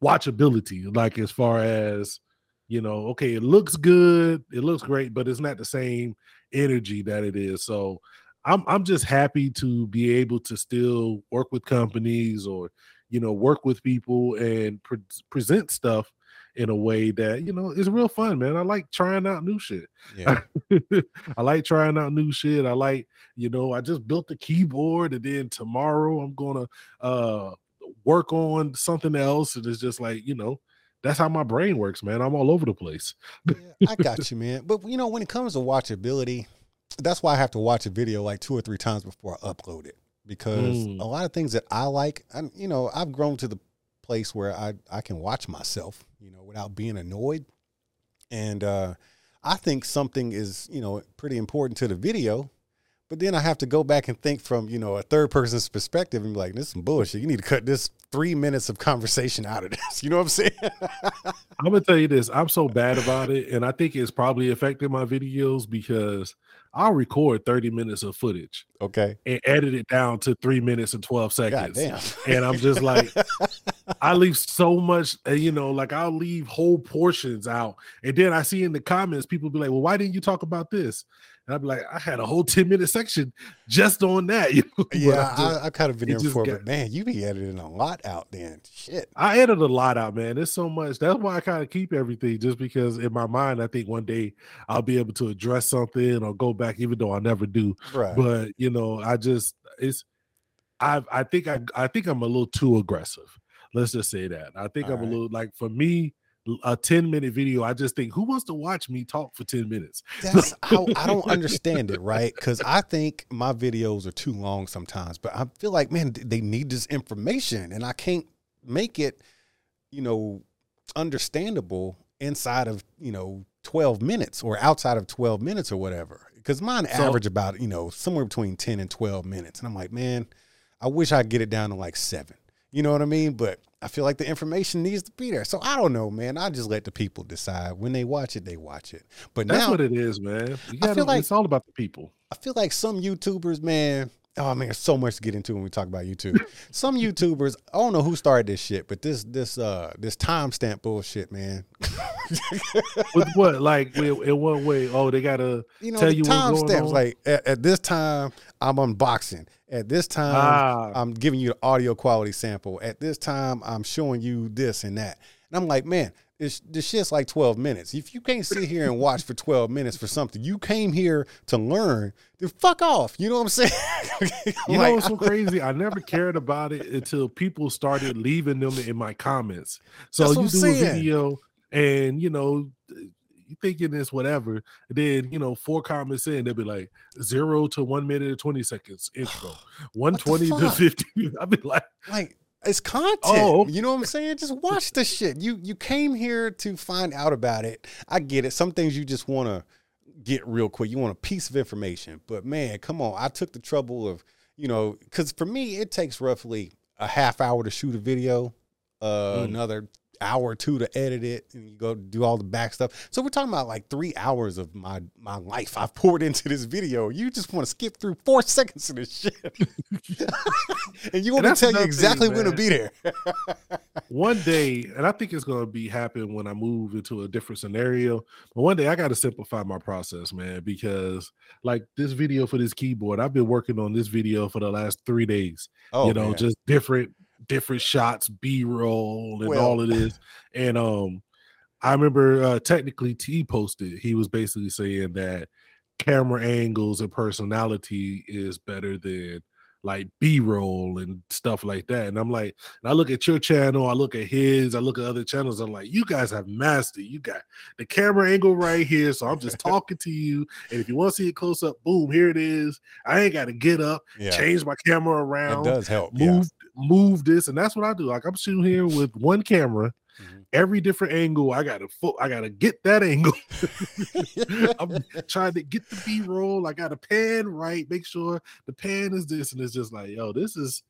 watchability. Like as far as you know, okay, it looks good, it looks great, but it's not the same energy that it is. So I'm I'm just happy to be able to still work with companies or you know work with people and pre- present stuff in a way that you know is real fun, man. I like trying out new shit. Yeah. I like trying out new shit. I like, you know, I just built the keyboard and then tomorrow I'm gonna uh work on something else. And it's just like, you know, that's how my brain works, man. I'm all over the place. Yeah, I got you, man. But you know, when it comes to watchability, that's why I have to watch a video like two or three times before I upload it because Mm. a lot of things that I like, I'm, you know, I've grown to the place where I I can watch myself, you know, without being annoyed, and uh, I think something is you know pretty important to the video. But then I have to go back and think from, you know, a third person's perspective and be like, this is some bullshit. You need to cut this three minutes of conversation out of this. You know what I'm saying? I'm gonna tell you this. I'm so bad about it, and I think it's probably affected my videos because I'll record 30 minutes of footage okay. and edit it down to three minutes and 12 God seconds. damn. And I'm just like, I leave so much, uh, you know, like I'll leave whole portions out. And then I see in the comments, people be like, well, why didn't you talk about this? And I'd be like, I had a whole 10 minute section just on that. You know? Yeah, I, just- I, I kind of been there before, got- but man, you be editing a lot out then. Shit. I edit a lot out, man. There's so much. That's why I kind of keep everything, just because in my mind, I think one day I'll be able to address something or go back, even though I never do. Right. But you know, I just it's I I think I I think I'm a little too aggressive. Let's just say that. I think I'm Alright. a little like for me, a 10 minute video, I just think who wants to watch me talk for 10 minutes? That's how I don't understand it, right? Because I think my videos are too long sometimes, but I feel like, man, they need this information and I can't make it, you know, understandable inside of, you know, 12 minutes or outside of 12 minutes or whatever. Because mine So- average about, you know, somewhere between 10 and 12 minutes. And I'm like, man, I wish I could get it down to like seven. You know what I mean? But I feel like the information needs to be there. So I don't know, man. I just let the people decide. When they watch it, they watch it. But That's now what it is, man. You I gotta, feel like- it's all about the people. I feel like some YouTubers, man. Oh man, there's so much to get into when we talk about YouTube. some YouTubers, I don't know who started this shit, but this this uh this timestamp bullshit, man. With what? Like in, what way? Oh, they gotta You know, tell you what's going timestamps. Like at, at this time, I'm unboxing. At this time, Ah. I'm giving you the audio quality sample. At this time, I'm showing you this and that. And I'm like, man, this this shit's like 12 minutes. If you can't sit here and watch for 12 minutes for something you came here to learn, then fuck off. You know what I'm saying? You like, know what's so crazy? I never cared about it until people started leaving them in my comments. So you do saying. a video and you know you thinking it's whatever. Then you know four comments in, they'll be like zero to one minute and twenty seconds intro, one twenty to fuck? fifty. I'll be like, like it's content. Oh. You know what I'm saying? Just watch the shit. You you came here to find out about it. I get it. Some things you just want to get real quick. You want a piece of information. But man, come on. I took the trouble of, you know, cuz for me it takes roughly a half hour to shoot a video, uh Mm. another hour or two to edit it and you go do all the back stuff. So we're talking about like 3 hours of my my life I've poured into this video. You just want to skip through 4 seconds of this shit. and you want to tell you exactly when to be there. one day, and I think it's gonna be happen when I move into a different scenario. But one day I gotta simplify my process, man, because like this video for this keyboard, I've been working on this video for the last three days. Oh, you know, man. just different different shots, B-roll, and Well- all of this. And um I remember uh technically T posted, he was basically saying that camera angles and personality is better than like B-roll and stuff like that. And I'm like, and I look at your channel, I look at his, I look at other channels. I'm like, you guys have mastered. You got the camera angle right here. So I'm just talking to you. And if you want to see it close up, boom, here it is. I ain't got to get up, yeah, change my camera around, does help. Yeah. move, move this, and that's what I do. Like I'm shooting here with one camera, Mhm. every different angle. I gotta fo- I gotta get that angle. I'm trying to get the B roll. I got to pan right, make sure the pan is this, and it's just like, yo, this is.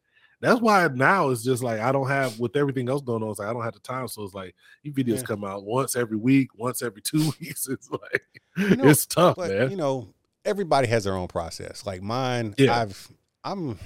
That's why now it's just like I don't have with everything else going on. It's like I don't have the time, so it's like these videos Yeah. come out once every week, once every two weeks. It's like You know, it's tough, but man. you know, everybody has their own process. Like mine, Yeah. I've I'm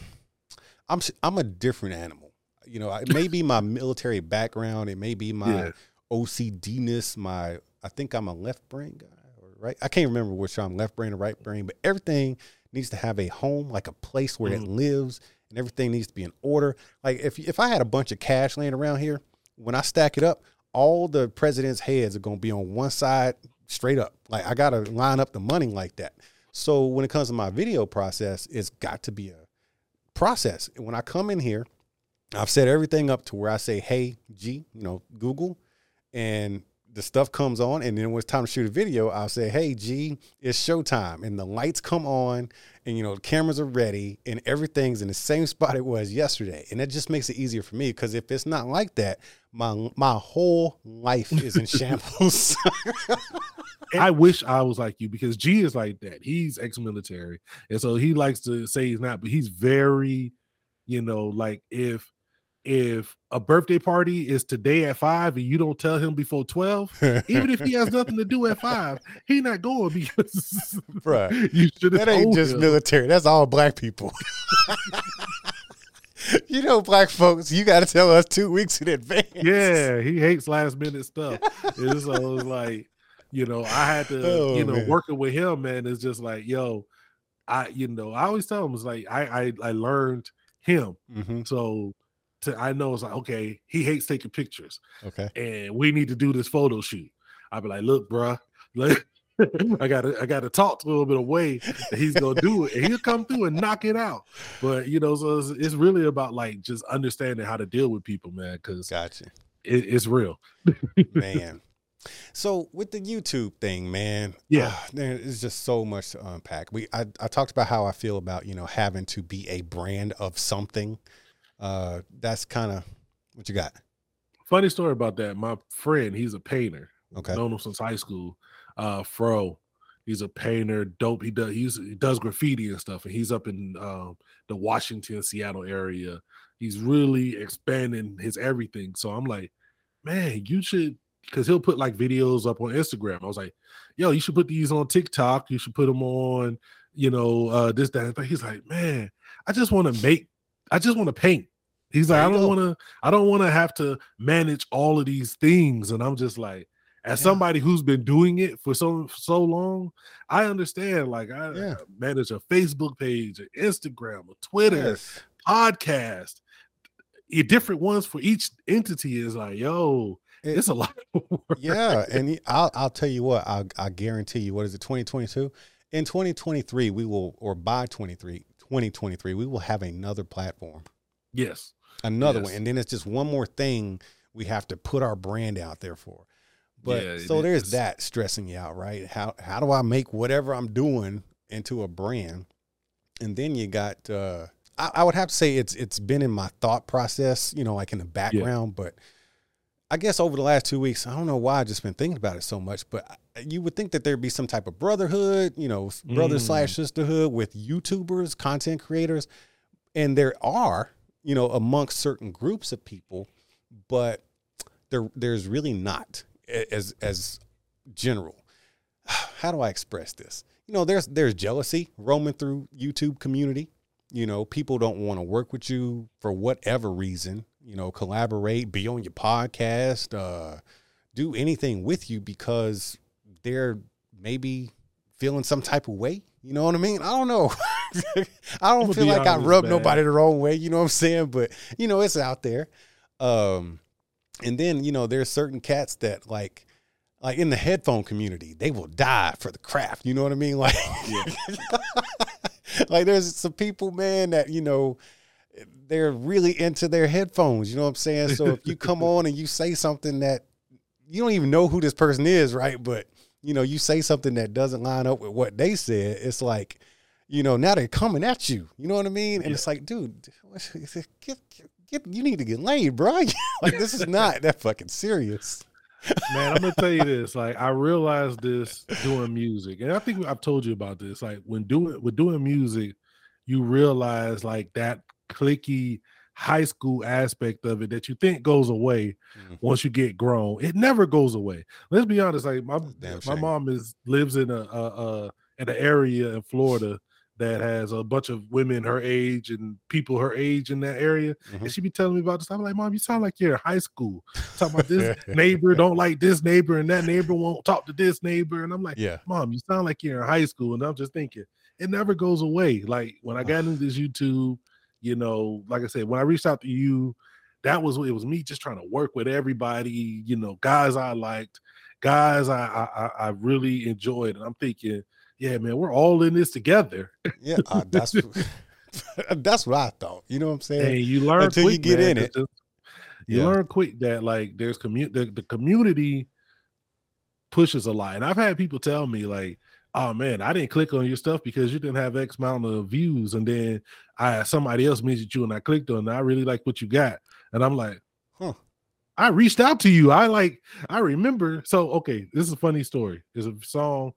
I'm I'm a different animal. You know, it may be my military background, it may be my Yeah. OCDness, my I think I'm a left brain guy or right. I can't remember which I'm left brain or right brain, but everything needs to have a home, like a place where it Mhm. lives, and everything needs to be in order. Like if if I had a bunch of cash laying around here, when I stack it up, all the president's heads are gonna be on one side straight up. Like I gotta line up the money like that. So when it comes to my video process, it's got to be a process. When I come in here, I've set everything up to where I say, "Hey, G, you know, Google," and the stuff comes on. And then when it's time to shoot a video, I'll say, "Hey, G, it's showtime," and the lights come on, and you know, the cameras are ready, and everything's in the same spot it was yesterday. And that just makes it easier for me because if it's not like that, my my whole life is in shambles. I wish I was like you because G is like that. He's ex-military, and so he likes to say he's not, but he's very, you know, like if if a birthday party is today at five and you don't tell him before twelve, even if he has nothing to do at five, he not going because Bruh, you should have that ain't just him. military. That's all black people. you know, black folks, you got to tell us two weeks in advance. Yeah, he hates last minute stuff. And so it's like, you know, I had to, Oh, you know, man. working with him, man, it's just like, yo, I, you know, I always tell him it's like I I, I learned him. hmm So to I know it's like, okay, he hates taking pictures Okay. and we need to do this photo shoot. I'll be like, look, bruh, like I gotta I gotta talk to him a little bit of way that he's gonna do it and he'll come through and knock it out. But you know, so it's, it's really about like just understanding how to deal with people, man, because Gotcha. it, it's real. man. So with the YouTube thing, man, Yeah. ah, there is just so much to unpack. We I, I talked about how I feel about you know having to be a brand of something. Uh, that's kind of what you got. Funny story about that. My friend, he's a painter. Okay. Known him since high school. uh, Fro. He's a painter, dope. He does he's, he does graffiti and stuff, and he's up in um, the Washington, Seattle area. He's really expanding his everything. So I'm like, man, you should because he'll put like videos up on Instagram. I was like, yo, you should put these on TikTok. You should put them on, you know, uh, this, that. But he's like, man, I just want to make, I just want to paint. He's like, I don't want to, I don't want to have to manage all of these things. And I'm just like, as yeah. somebody who's been doing it for so so long, I understand. Like I, uh, yeah. manage a Facebook page, an Instagram, a Twitter, yes. podcast, different ones for each entity. Is like, yo, it, it's a lot Yeah, and I'll I'll tell you what, I I guarantee you, what is it, 2022? In 2023, we will, or by 23, 2023, we will have another platform. Yes. Another yes. one. And then it's just one more thing we have to put our brand out there for. But yeah, so there's is. that stressing you out, right? How how do I make whatever I'm doing into a brand? And then you got uh I, I would have to say it's it's been in my thought process, you know, like in the background, yeah. but I guess over the last two weeks, I don't know why I just been thinking about it so much, but you would think that there'd be some type of brotherhood, you know, brother mm. slash sisterhood with YouTubers, content creators, and there are, you know, amongst certain groups of people, but there there's really not as as general. How do I express this? You know, there's there's jealousy roaming through YouTube community. You know, people don't want to work with you for whatever reason you know, collaborate, be on your podcast, uh, do anything with you because they're maybe feeling some type of way. You know what I mean? I don't know. I don't feel like I rub man. nobody the wrong way. You know what I'm saying? But you know, it's out there. Um, and then you know, there's certain cats that like, like in the headphone community, they will die for the craft. You know what I mean? Like, yeah. like there's some people, man, that you know they're really into their headphones. You know what I'm saying? So if you come on and you say something that you don't even know who this person is, right? But you know, you say something that doesn't line up with what they said. It's like, you know, now they're coming at you. You know what I mean? And yeah. it's like, dude, get, get, you need to get laid, bro. like this is not that fucking serious. Man, I'm gonna tell you this. Like, I realized this doing music, and I think I've told you about this. Like, when doing with doing music, you realize like that clicky high school aspect of it that you think goes away mm-hmm. once you get grown. It never goes away. Let's be honest. Like my my mom is lives in a, a, a in an area in Florida that has a bunch of women her age and people her age in that area. Mm-hmm. And she be telling me about this. I'm like, Mom, you sound like you're in high school. Talking about this neighbor don't like this neighbor, and that neighbor won't talk to this neighbor. And I'm like, Yeah, Mom, you sound like you're in high school. And I'm just thinking, it never goes away. Like when I got into this YouTube you know, like I said, when I reached out to you, that was it was me just trying to work with everybody, you know, guys I liked, guys I I, I really enjoyed. And I'm thinking, yeah, man, we're all in this together. yeah, uh, that's that's what I thought. You know what I'm saying? And you learn until quick, you get man, in it. You yeah. learn quick that like there's community the, the community pushes a lot. And I've had people tell me like, oh man, I didn't click on your stuff because you didn't have X amount of views. And then I somebody else mentioned you and I clicked on it. I really like what you got. And I'm like, huh. I reached out to you. I like, I remember. So, okay, this is a funny story. There's a song,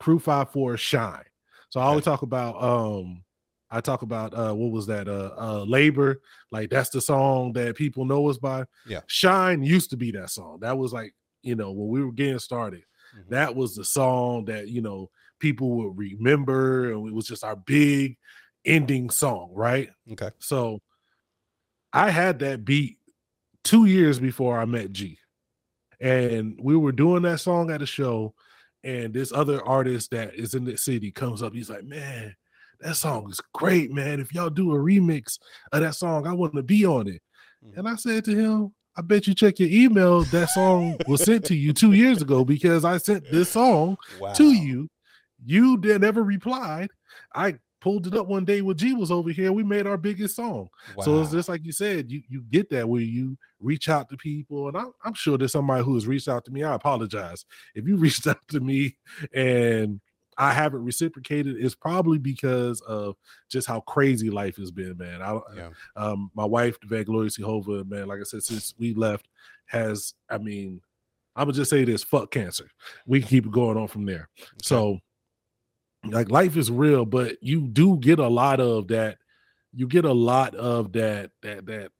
Crew Five Four Shine. So I always talk about um I talk about uh what was that uh uh labor like that's the song that people know us by. Yeah. Shine used to be that song. That was like, you know, when we were getting started. Mm-hmm. That was the song that, you know, people would remember and it was just our big ending song, right? Okay. So I had that beat two years before I met G. And we were doing that song at a show, and this other artist that is in the city comes up. He's like, Man, that song is great, man. If y'all do a remix of that song, I want to be on it. Mm-hmm. And I said to him, I bet you check your email. That song was sent to you two years ago because I sent this song wow. to you. You did never replied. I pulled it up one day when G was over here. We made our biggest song. Wow. So it's just like you said, you you get that where you reach out to people, and I'm, I'm sure there's somebody who has reached out to me. I apologize if you reached out to me and I haven't reciprocated. It's probably because of just how crazy life has been, man. I, yeah. um, my wife, the Van Gloria Jehovah, man, like I said, since we left, has I mean I'm gonna just say this: fuck cancer. We can keep it going on from there. Okay. So, like, life is real, but you do get a lot of that. You get a lot of that. That that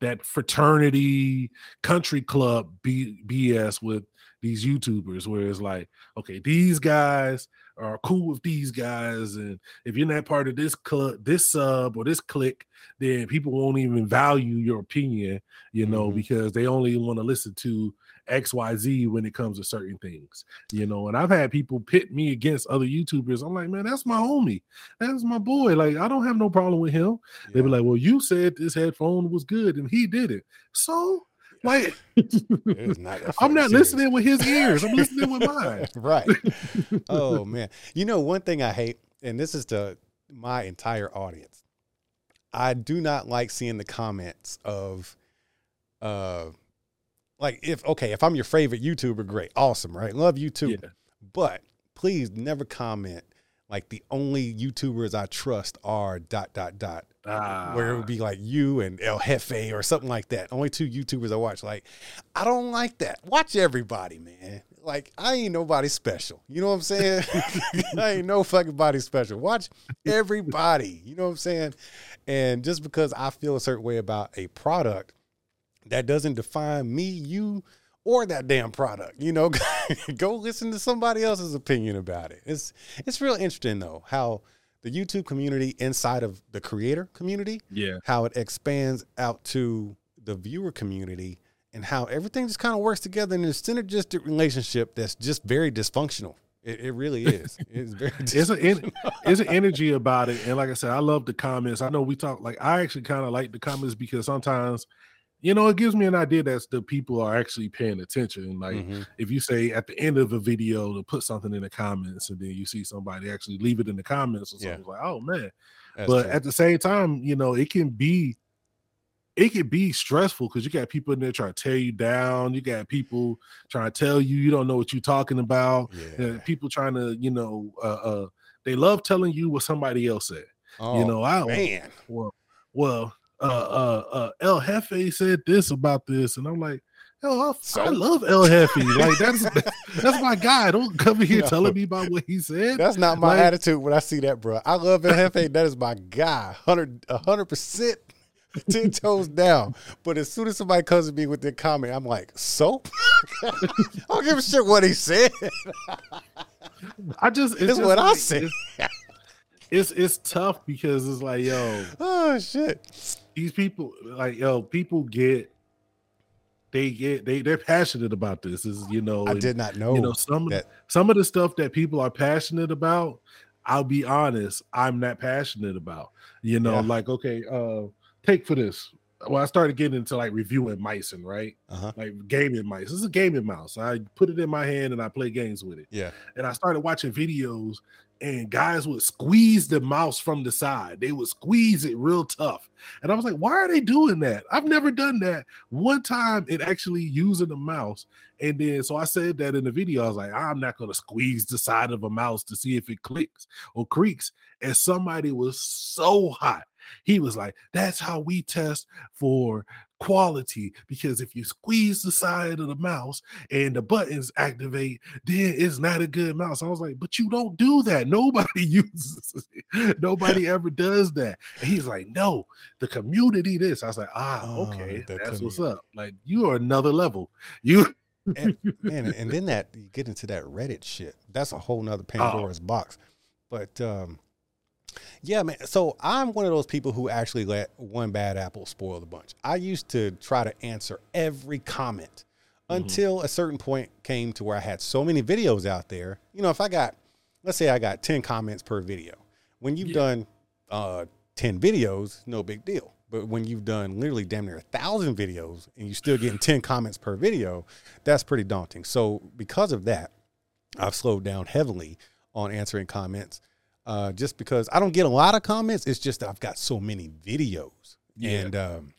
that fraternity country club B, BS with these YouTubers, where it's like, okay, these guys are cool with these guys, and if you're not part of this club, this sub or this clique, then people won't even value your opinion, you know, mm-hmm. because they only want to listen to XYZ when it comes to certain things, you know. And I've had people pit me against other YouTubers. I'm like, man, that's my homie. That's my boy. Like, I don't have no problem with him. Yeah. They be like, well, you said this headphone was good and he did it. So, like, not I'm not serious. listening with his ears. I'm listening with mine. right. Oh man. You know, one thing I hate, and this is to my entire audience. I do not like seeing the comments of uh like if okay, if I'm your favorite YouTuber, great, awesome, right? Love you too. Yeah. But please never comment like the only YouTubers I trust are dot dot dot. Ah. Where it would be like you and El Jefe or something like that. Only two YouTubers I watch. Like, I don't like that. Watch everybody, man. Like, I ain't nobody special. You know what I'm saying? I ain't no fucking body special. Watch everybody. You know what I'm saying? And just because I feel a certain way about a product that doesn't define me, you, or that damn product. You know, go listen to somebody else's opinion about it. It's it's real interesting though how the YouTube community inside of the creator community, yeah, how it expands out to the viewer community and how everything just kind of works together in a synergistic relationship that's just very dysfunctional. It, it really is. It's very. it's an it's an energy about it, and like I said, I love the comments. I know we talk like I actually kind of like the comments because sometimes you know, it gives me an idea that the people are actually paying attention. Like mm-hmm. if you say at the end of a video to put something in the comments, and then you see somebody actually leave it in the comments or something, yeah. like, oh man. That's but true. at the same time, you know, it can be it can be stressful because you got people in there trying to tear you down. You got people trying to tell you you don't know what you're talking about. Yeah. people trying to, you know, uh, uh, they love telling you what somebody else said. Oh, you know, I man. Well, well, uh, uh, uh, El Jefe said this about this, and I'm like, hell, I, so, I love El Jefe. Like that's that's my guy. Don't come here no, telling me about what he said. That's not my like, attitude when I see that, bro. I love El Jefe. That is my guy, hundred hundred percent. 10 toes down. But as soon as somebody comes to me with their comment, I'm like, so? I don't give a shit what he said. I just, it's, it's what like, I said. It's, it's, it's tough because it's like, yo, oh shit these people like yo people get they get they they're passionate about this is you know i and, did not know you know some that. some of the stuff that people are passionate about i'll be honest i'm not passionate about you know yeah. like okay uh take for this well, I started getting into like reviewing mice and right, uh-huh. like gaming mice. This is a gaming mouse. I put it in my hand and I play games with it. Yeah. And I started watching videos and guys would squeeze the mouse from the side. They would squeeze it real tough. And I was like, why are they doing that? I've never done that. One time it actually using the mouse. And then so I said that in the video. I was like, I'm not gonna squeeze the side of a mouse to see if it clicks or creaks. And somebody was so hot. He was like, that's how we test for quality because if you squeeze the side of the mouse and the buttons activate, then it's not a good mouse. I was like, but you don't do that. Nobody uses it. Nobody ever does that. And he's like, no, the community this. I was like, ah, oh, okay, oh, that's what's up. Like you are another level. You and, man, and then that you get into that Reddit shit. That's a whole nother oh. Pandora's oh. box. But um yeah, man. So I'm one of those people who actually let one bad apple spoil the bunch. I used to try to answer every comment mm-hmm. until a certain point came to where I had so many videos out there. You know, if I got, let's say I got 10 comments per video. When you've yeah. done uh, 10 videos, no big deal. But when you've done literally damn near a thousand videos and you're still getting 10 comments per video, that's pretty daunting. So because of that, I've slowed down heavily on answering comments uh, just because I don't get a lot of comments. It's just that I've got so many videos. Yeah. And um,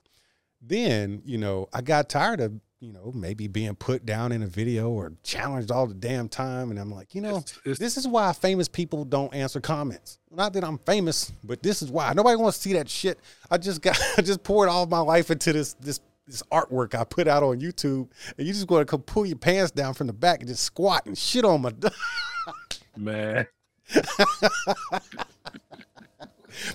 then, you know, I got tired of, you know, maybe being put down in a video or challenged all the damn time. And I'm like, you know, it's, it's, this is why famous people don't answer comments. Not that I'm famous, but this is why. Nobody wants to see that shit. I just got, I just poured all my life into this, this this artwork I put out on YouTube, and you just going to come pull your pants down from the back and just squat and shit on my. man.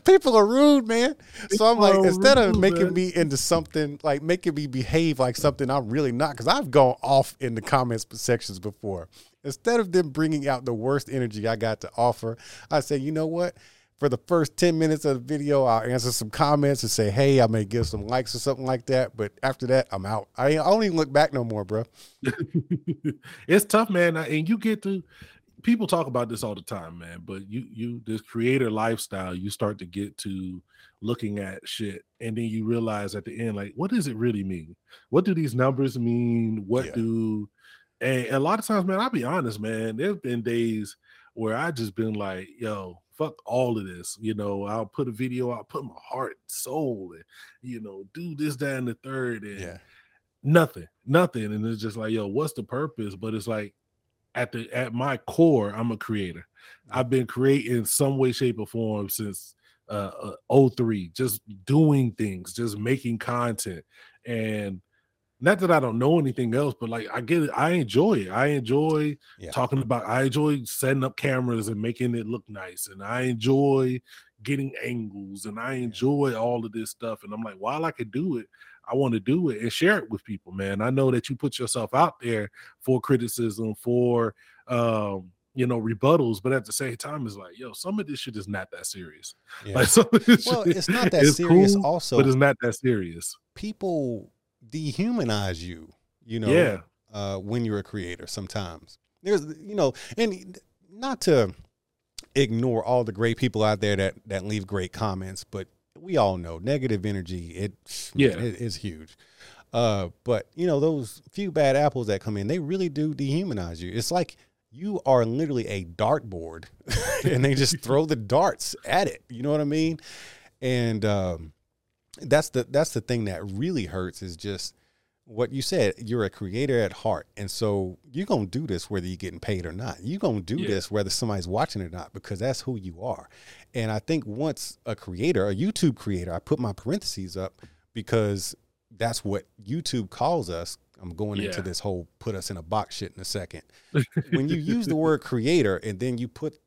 People are rude, man. So I'm like, People are instead of making man. me into something, like making me behave like something I'm really not, because I've gone off in the comments sections before. Instead of them bringing out the worst energy I got to offer, I say, you know what? For the first 10 minutes of the video, I'll answer some comments and say, hey, I may give some likes or something like that. But after that, I'm out. I, I don't even look back no more, bro. it's tough, man. And you get to people talk about this all the time, man. But you you this creator lifestyle, you start to get to looking at shit, and then you realize at the end, like, what does it really mean? What do these numbers mean? What Yeah. do and a lot of times, man, I'll be honest, man. There's been days where I just been like, yo, fuck all of this. You know, I'll put a video, I'll put my heart, and soul, and you know, do this, that, and the third, and yeah. nothing, nothing. And it's just like, yo, what's the purpose? But it's like at the at my core, I'm a creator. I've been creating some way, shape, or form since uh, uh 03, just doing things, just making content. And not that I don't know anything else, but like I get it, I enjoy it. I enjoy Yeah. talking about I enjoy setting up cameras and making it look nice. And I enjoy getting angles and I enjoy all of this stuff. And I'm like, while I could do it, I want to do it and share it with people, man. I know that you put yourself out there for criticism, for um, you know, rebuttals, but at the same time, it's like, yo, some of this shit is not that serious. Yeah. Like some of this Well, shit it's not that is serious. cool, also, but it's not that serious. people dehumanize you, you know, Yeah. uh, when you're a creator sometimes. There's, you know, and not to ignore all the great people out there that, that leave great comments, but we all know negative energy, it, Yeah. it is huge. Uh, but you know, those few bad apples that come in, they really do dehumanize you. It's like you are literally a dartboard and they just throw the darts at it. You know what I mean? And, um, that's the that's the thing that really hurts is just what you said you're a creator at heart and so you're going to do this whether you're getting paid or not you're going to do Yeah. this whether somebody's watching or not because that's who you are and i think once a creator a youtube creator i put my parentheses up because that's what youtube calls us i'm going into this whole put us in a box shit in a second when you use the word creator and then you put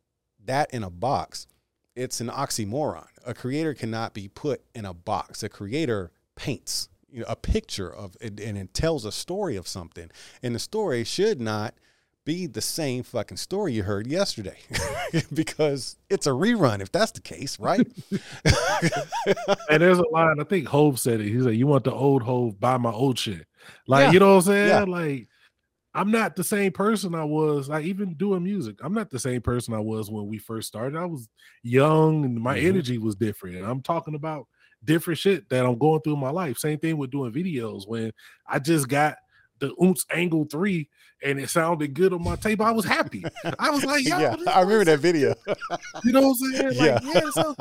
that in a box, it's an oxymoron. A creator cannot be put in a box. A creator paints you know, a picture of it and it tells a story of something. And the story should not be the same fucking story you heard yesterday because it's a rerun if that's the case, right? and there's a line, I think Hov said it. He said, You want the old Hov, buy my old shit. Like, Yeah. you know what I'm saying? Yeah. Like, I'm not the same person I was, like, even doing music. I'm not the same person I was when we first started. I was young and my Mhm. energy was different. And I'm talking about different shit that I'm going through in my life. Same thing with doing videos. When I just got the Oomps Angle 3 and it sounded good on my tape, I was happy. I was like, yeah, I remember that video. you know what I'm saying? Like, Yeah. yeah. so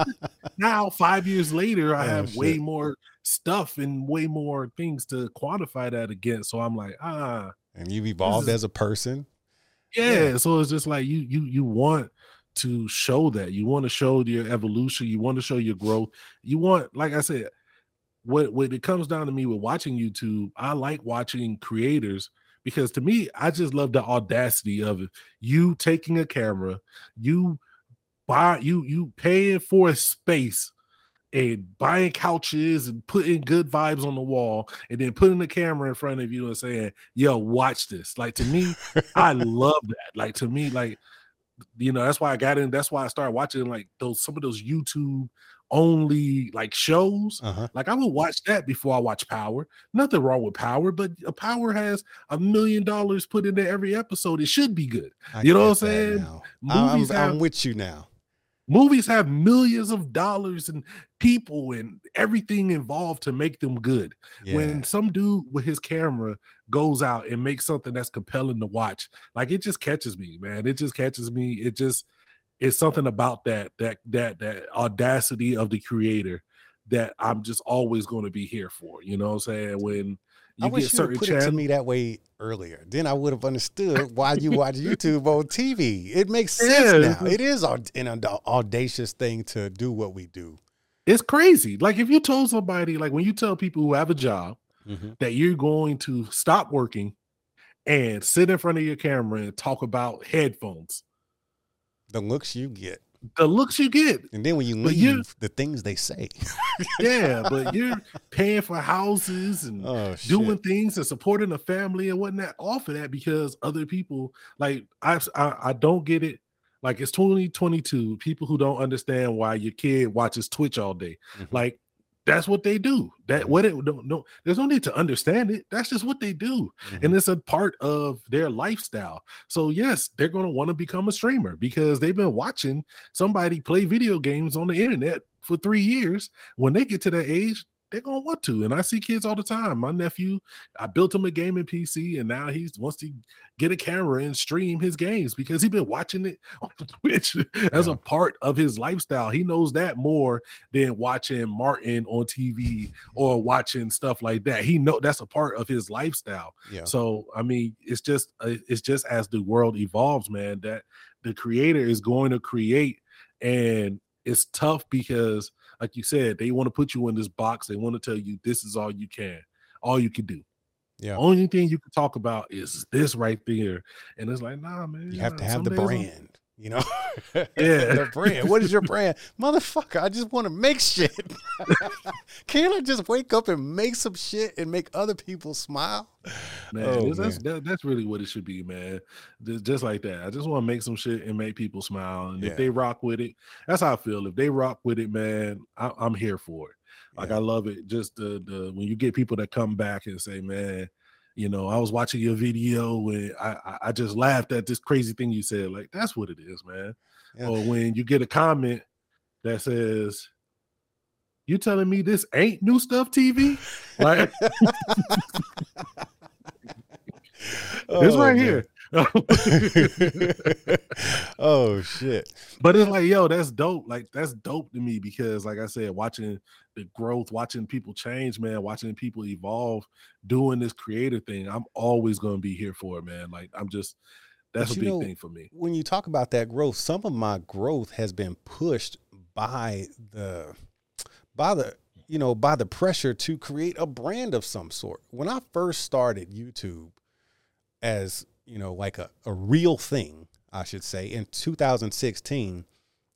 now five years later, I Oh, have way more stuff and way more things to quantify that against. So I'm like, ah, And you've evolved is- as a person. yeah. Yeah. So it's just like you you you want to show that. You want to show your evolution. You want to show your growth. You want, like I said, what when it comes down to me with watching YouTube, I like watching creators because to me, I just love the audacity of it. You taking a camera, you buy you you paying for a space and buying couches and putting good vibes on the wall and then putting the camera in front of you and saying, yo, watch this. Like to me, I love that. Like to me, like you know, that's why I got in. That's why I started watching like those some of those YouTube only like shows. Uh-huh. Like I would watch that before I watch Power. Nothing wrong with Power, but a Power has a million dollars put into every episode. It should be good. I You know what I'm saying? now. I'm, Movies I'm with you now. movies have millions of dollars and people and everything involved to make them good. Yeah. When some dude with his camera goes out and makes something that's compelling to watch, like it just catches me, man. It just catches me. It just it's something about that that that that audacity of the creator that I'm just always going to be here for. You know what I'm saying? When you I wish get you put it to me that way earlier. Then I would have understood why you watch YouTube on TV. It makes sense Yeah, now. It is an audacious thing to do what we do. it's crazy. Like if you told somebody, like when you tell people who have a job mm-hmm. that you're going to stop working and sit in front of your camera and talk about headphones. The looks you get. The looks you get. And then when you leave, the things they say. yeah, but you're paying for houses and oh, doing things and supporting a family and whatnot off of that because other people like I, I I don't get it. Like it's 2022. People who don't understand why your kid watches Twitch all day. Mm-hmm. Like that's what they do. That what it don't no there's no need to understand it. That's just what they do. Mm-hmm. And it's a part of their lifestyle. So yes, they're going to want to become a streamer because they've been watching somebody play video games on the internet for 3 years. When they get to that age, they're gonna want to. And I see kids all the time. My nephew, I built him a gaming PC, and now he's wants to get a camera and stream his games because he's been watching it on Twitch as a part of his lifestyle. He knows that more than watching Martin on TV or watching stuff like that. He know that's a part of his lifestyle. Yeah. So I mean, it's just uh, it's just as the world evolves, man, that the creator is going to create and it's tough because like you said, they want to put you in this box. They want to tell you this is all you can, all you can do. Yeah. Only thing you can talk about is this right there. And it's like, nah, man. You have to have the brand. You know, yeah, the brand. What is your brand, motherfucker? I just want to make shit. Can't I just wake up and make some shit and make other people smile? Man, oh, that's man. That, that's really what it should be, man. Just, just like that. I just want to make some shit and make people smile. And yeah. if they rock with it, that's how I feel. If they rock with it, man, I, am here for it. Like yeah. I love it. Just the the when you get people that come back and say, man you know, I was watching your video and I, I just laughed at this crazy thing you said. Like, that's what it is, man. Yeah. Or when you get a comment that says, You telling me this ain't new stuff TV? Like oh, this right oh, man. here. oh shit. But it's like, yo, that's dope. Like that's dope to me because like I said, watching the growth, watching people change, man, watching people evolve, doing this creative thing, I'm always gonna be here for it, man. Like I'm just that's but a big know, thing for me. When you talk about that growth, some of my growth has been pushed by the by the you know by the pressure to create a brand of some sort. When I first started YouTube as you know, like a, a real thing, I should say, in 2016,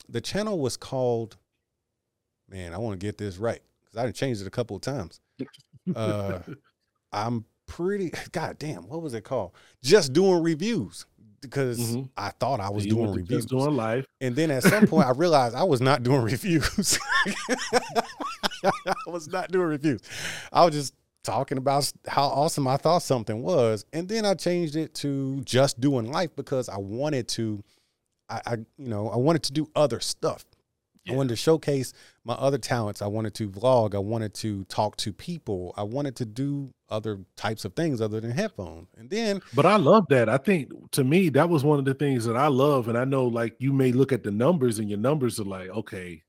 the channel was called, man, I want to get this right because I changed it a couple of times. Uh, I'm pretty, god damn, what was it called? Just doing reviews because mm-hmm. I thought I was you doing reviews. Just doing live. And then at some point I realized I was not doing reviews. I was not doing reviews. I was just talking about how awesome I thought something was. And then I changed it to just doing life because I wanted to, I, I you know, I wanted to do other stuff. Yeah. I wanted to showcase my other talents. I wanted to vlog. I wanted to talk to people. I wanted to do other types of things other than headphones. And then, but I love that. I think to me, that was one of the things that I love. And I know, like, you may look at the numbers and your numbers are like, okay,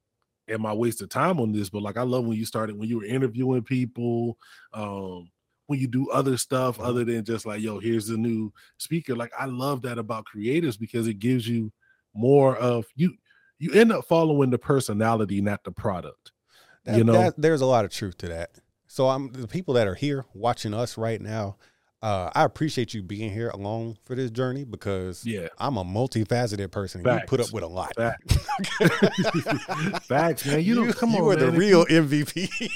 am I wasting time on this? But like I love when you started when you were interviewing people, um, when you do other stuff mm-hmm. other than just like, yo, here's the new speaker. Like I love that about creators because it gives you more of you you end up following the personality, not the product. That, you know, that, there's a lot of truth to that. So I'm the people that are here watching us right now uh, I appreciate you being here along for this journey because yeah, I'm a multifaceted person. Facts. You put up with a lot. Facts, Facts man. You, don't come you on. You are the real you, MVP.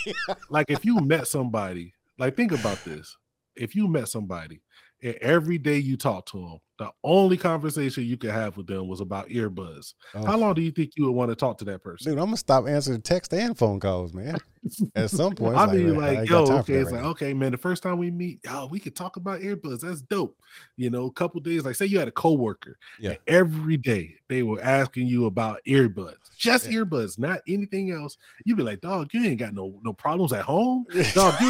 like if you met somebody, like think about this. If you met somebody and every day you talk to them, the only conversation you could have with them was about earbuds. Oh. How long do you think you would want to talk to that person? Dude, I'm gonna stop answering text and phone calls, man. At some point, I mean, like, like yo, okay, it's right like, now. okay, man. The first time we meet, yo, we could talk about earbuds. That's dope. You know, a couple days, like, say you had a coworker, yeah, every day they were asking you about earbuds, just yeah. earbuds, not anything else. You'd be like, dog, you ain't got no no problems at home, dog.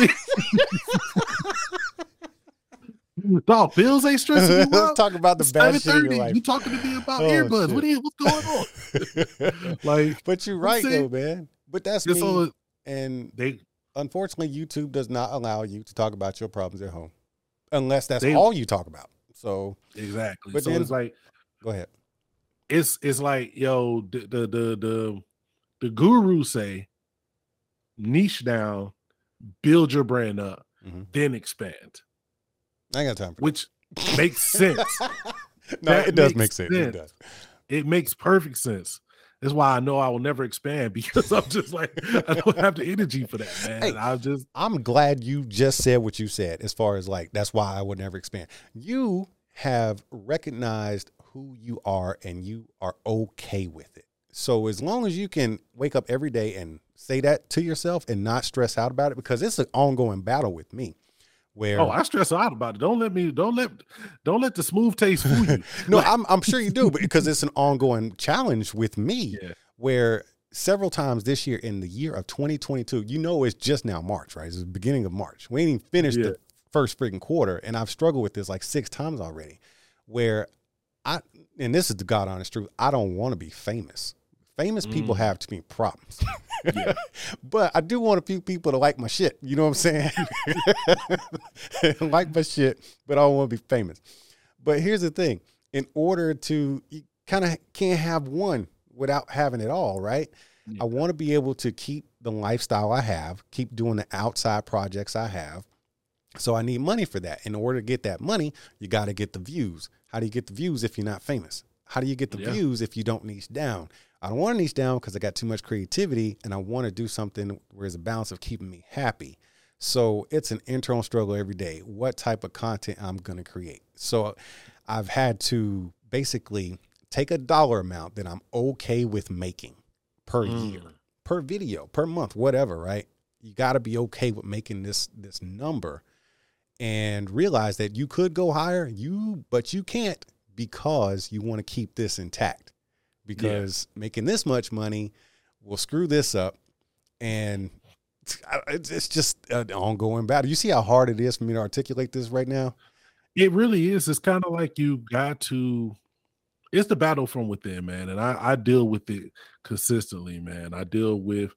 Dog, bills ain't stressing you out. Let's talk about the bad shit in life. You talking to me about oh, earbuds? Shit. What is what's going on? like, but you're right though, man. But that's me. So and they, unfortunately, YouTube does not allow you to talk about your problems at home, unless that's they, all you talk about. So exactly. But so then, it's like, go ahead. It's it's like yo, the the the the, the guru say, niche down, build your brand up mm-hmm. then expand. I ain't got time for it. which makes sense. no, that it does make sense. sense. It does. It makes perfect sense. That's why I know I will never expand because I'm just like I don't have the energy for that, man. Hey, I just I'm glad you just said what you said as far as like that's why I would never expand. You have recognized who you are and you are okay with it. So as long as you can wake up every day and say that to yourself and not stress out about it because it's an ongoing battle with me where oh i stress out about it. Don't let me don't let don't let the smooth taste fool you. No i'm i'm sure you do because it's an ongoing challenge with me yeah. where several times this year in the year of 2022 you know it's just now march right? It's the beginning of march. We ain't even finished yeah. the first freaking quarter and i've struggled with this like six times already where i and this is the god honest truth i don't want to be famous famous mm. people have to many problems but I do want a few people to like my shit. You know what I'm saying? like my shit, but I don't want to be famous. But here's the thing in order to, you kind of can't have one without having it all, right? Yeah. I want to be able to keep the lifestyle I have, keep doing the outside projects I have. So I need money for that. In order to get that money, you got to get the views. How do you get the views if you're not famous? How do you get the yeah. views if you don't niche down? I don't want to niche down because I got too much creativity and I want to do something where there's a balance of keeping me happy. So it's an internal struggle every day. What type of content I'm going to create? So I've had to basically take a dollar amount that I'm okay with making per mm. year, per video, per month, whatever, right? You got to be okay with making this this number and realize that you could go higher, you but you can't because you want to keep this intact because yeah. making this much money will screw this up and it's just an ongoing battle. You see how hard it is for me to articulate this right now? It really is. It's kind of like you got to it's the battle from within, man. And I, I deal with it consistently, man. I deal with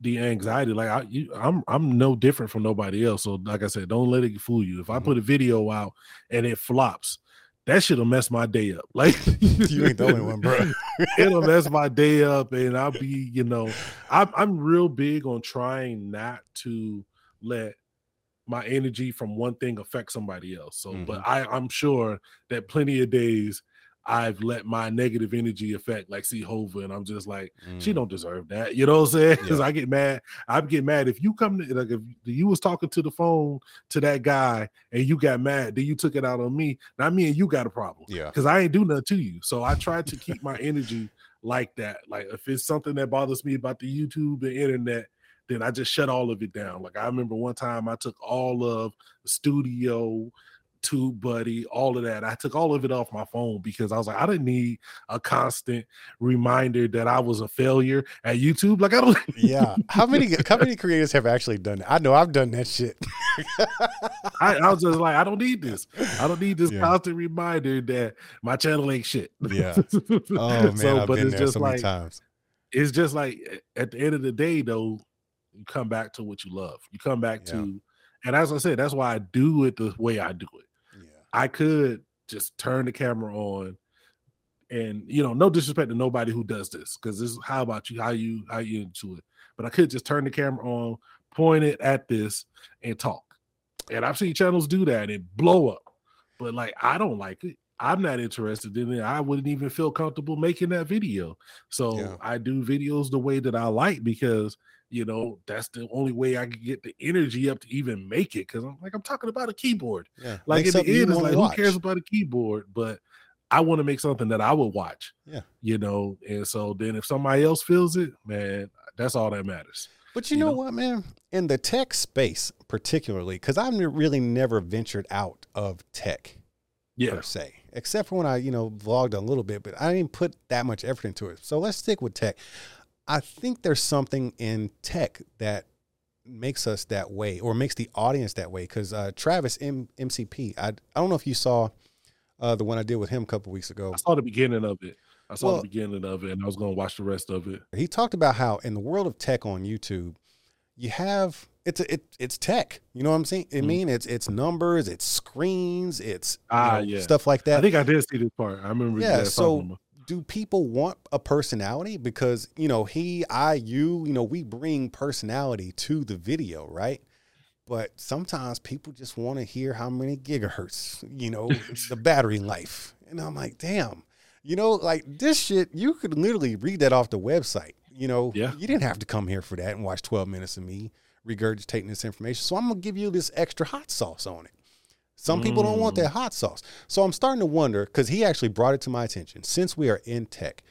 the anxiety. Like I, you, I'm, I'm no different from nobody else. So, like I said, don't let it fool you. If I mm-hmm. put a video out and it flops, that shit'll mess my day up. Like you ain't the only one, bro. it'll mess my day up, and I'll be, you know, I'm I'm real big on trying not to let my energy from one thing affect somebody else. So, mm-hmm. but I I'm sure that plenty of days I've let my negative energy affect like see Hova, and I'm just like, mm. she don't deserve that. You know what I'm saying? Because yeah. I get mad. I get mad if you come to like if you was talking to the phone to that guy and you got mad, then you took it out on me. Not me and you got a problem. Yeah. Because I ain't do nothing to you. So I try to keep my energy like that. Like if it's something that bothers me about the YouTube, and internet, then I just shut all of it down. Like I remember one time I took all of the studio YouTube buddy, all of that. I took all of it off my phone because I was like, I didn't need a constant reminder that I was a failure at YouTube. Like I don't. yeah, how many how many creators have actually done that? I know I've done that shit. I, I, was just like, I don't need this. I don't need this yeah. constant reminder that my channel ain't shit. Yeah. Oh man, so, I've but been it's there just so like, times. It's just like at the end of the day, though, you come back to what you love. You come back yeah. to and as I said, that's why I do it the way I do it. I could just turn the camera on and you know, no disrespect to nobody who does this because this is how about you, how you how you into it. But I could just turn the camera on, point it at this, and talk. And I've seen channels do that and blow up. But like I don't like it. I'm not interested in it. I wouldn't even feel comfortable making that video. So yeah. I do videos the way that I like because you know that's the only way I can get the energy up to even make it. Because I'm like I'm talking about a keyboard. Yeah, like in the end, it's like watch. who cares about a keyboard? But I want to make something that I would watch. Yeah, you know. And so then if somebody else feels it, man, that's all that matters. But you, you know, know, what, man? In the tech space, particularly, because I've really never ventured out of tech, yeah. per se, except for when I, you know, vlogged a little bit, but I didn't put that much effort into it. So let's stick with tech. I think there's something in tech that makes us that way or makes the audience that way. Because uh, Travis M- MCP, I, I don't know if you saw uh, the one I did with him a couple weeks ago. I saw the beginning of it. I saw well, the beginning of it, and I was going to watch the rest of it. He talked about how in the world of tech on YouTube, you have it's a, it, it's tech. You know what I'm saying? I mm-hmm. mean, it's it's numbers, it's screens, it's ah, know, yeah. stuff like that. I think I did see this part. I remember. Yeah. So do people want a personality? Because, you know, he, I, you, you know, we bring personality to the video, right? but sometimes people just want to hear how many gigahertz, you know, the battery life. And I'm like, damn, you know, like this shit, you could literally read that off the website. You know, Yeah. you didn't have to come here for that and watch 12 minutes of me regurgitating this information. So I'm gonna give you this extra hot sauce on it. Some people don't want that hot sauce. So I'm starting to wonder, because he actually brought it to my attention, since we are in tech,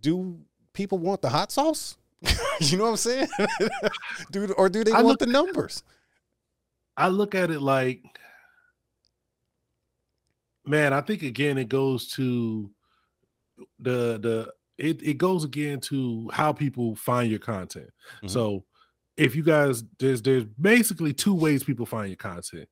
do people want the hot sauce? you know what I'm saying? do or do they I want look- the numbers? I look at it like, man, I think again it goes to the the it, it goes again to how people find your content. Mhm. So if you guys there's there's basically two ways people find your content.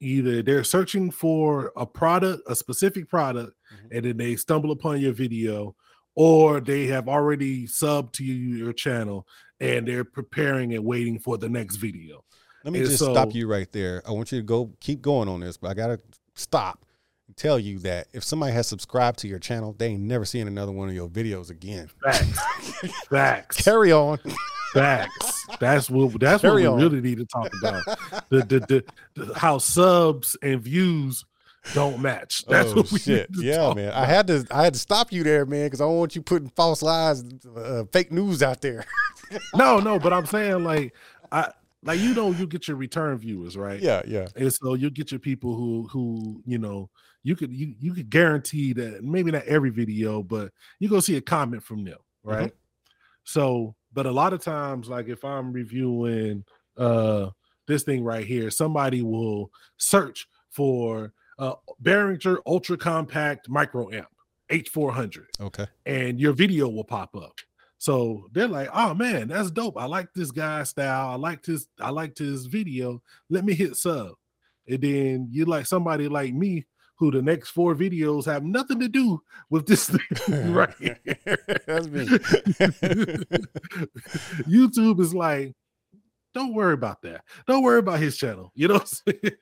Either they're searching for a product, a specific product, Mhm. and then they stumble upon your video, or they have already subbed to your channel and they're preparing and waiting for the next video. Let me And just stop you right there. I want you to go keep going on this, but I gotta stop and tell you that if somebody has subscribed to your channel, they ain't never seeing another one of your videos again. Facts. Facts. Carry on. Facts. That's what that's Carry what we on. really need to talk about. The, the, the, the how subs and views don't match. That's oh, what we shit. need to Yeah, man. I had to I had to stop you there, man, because I don't want you putting false lies, uh, fake news out there. No, no, but I'm saying like I like you know you get your return viewers, right? yeah, yeah. And so you get your people who who you know you could you you could guarantee that maybe not every video, but you go see a comment from them, right? So, but a lot of times, like if I'm reviewing uh this thing right here, somebody will search for uh Behringer Ultra Compact Micro Amp H400 Okay. and your video will pop up. So they're like, "Oh man, that's dope. I like this guy style. I like his I liked his video. Let me hit sub." And then you like somebody like me who the next four videos have nothing to do with this thing right. That's me. YouTube is like, don't worry about that. Don't worry about his channel. You know, what I'm saying?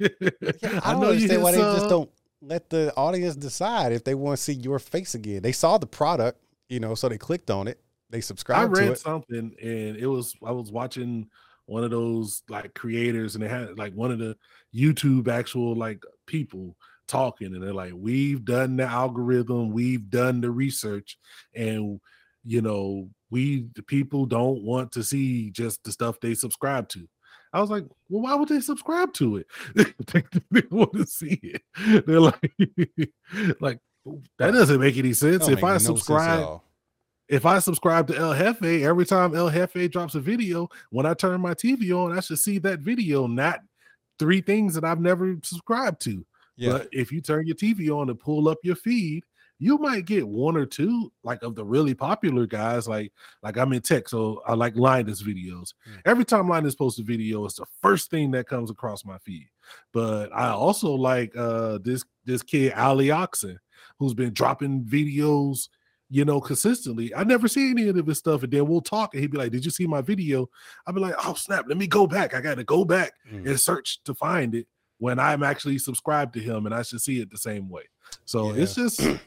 Yeah, I don't understand hit why they just uh, don't let the audience decide if they want to see your face again. They saw the product, you know, so they clicked on it. They I subscribed to read something and it was I was watching one of those like creators and they had like one of the YouTube actual like people talking and they're like we've done the algorithm we've done the research and you know we the people don't want to see just the stuff they subscribe to. I was like well why would they subscribe to it? They, they want to see it. They're like like that doesn't make any sense. if i no subscribe if I subscribe to El Jefe, every time El Jefe drops a video, when I turn my TV on, I should see that video, not three things that I've never subscribed to. Yeah. But if you turn your TV on and pull up your feed, you might get one or two like of the really popular guys. Like, like I'm in tech, so I like Linus videos. Mm. Every time Linus posts a video, it's the first thing that comes across my feed. But I also like uh this this kid Ali Oxen, who's been dropping videos you know, consistently. I never see any of his stuff, and then we'll talk, and he'd be like, "Did you see my video?" I'd be like, "Oh snap! Let me go back. I got to go back Mm. and search to find it when I'm actually subscribed to him, and I should see it the same way." So it's just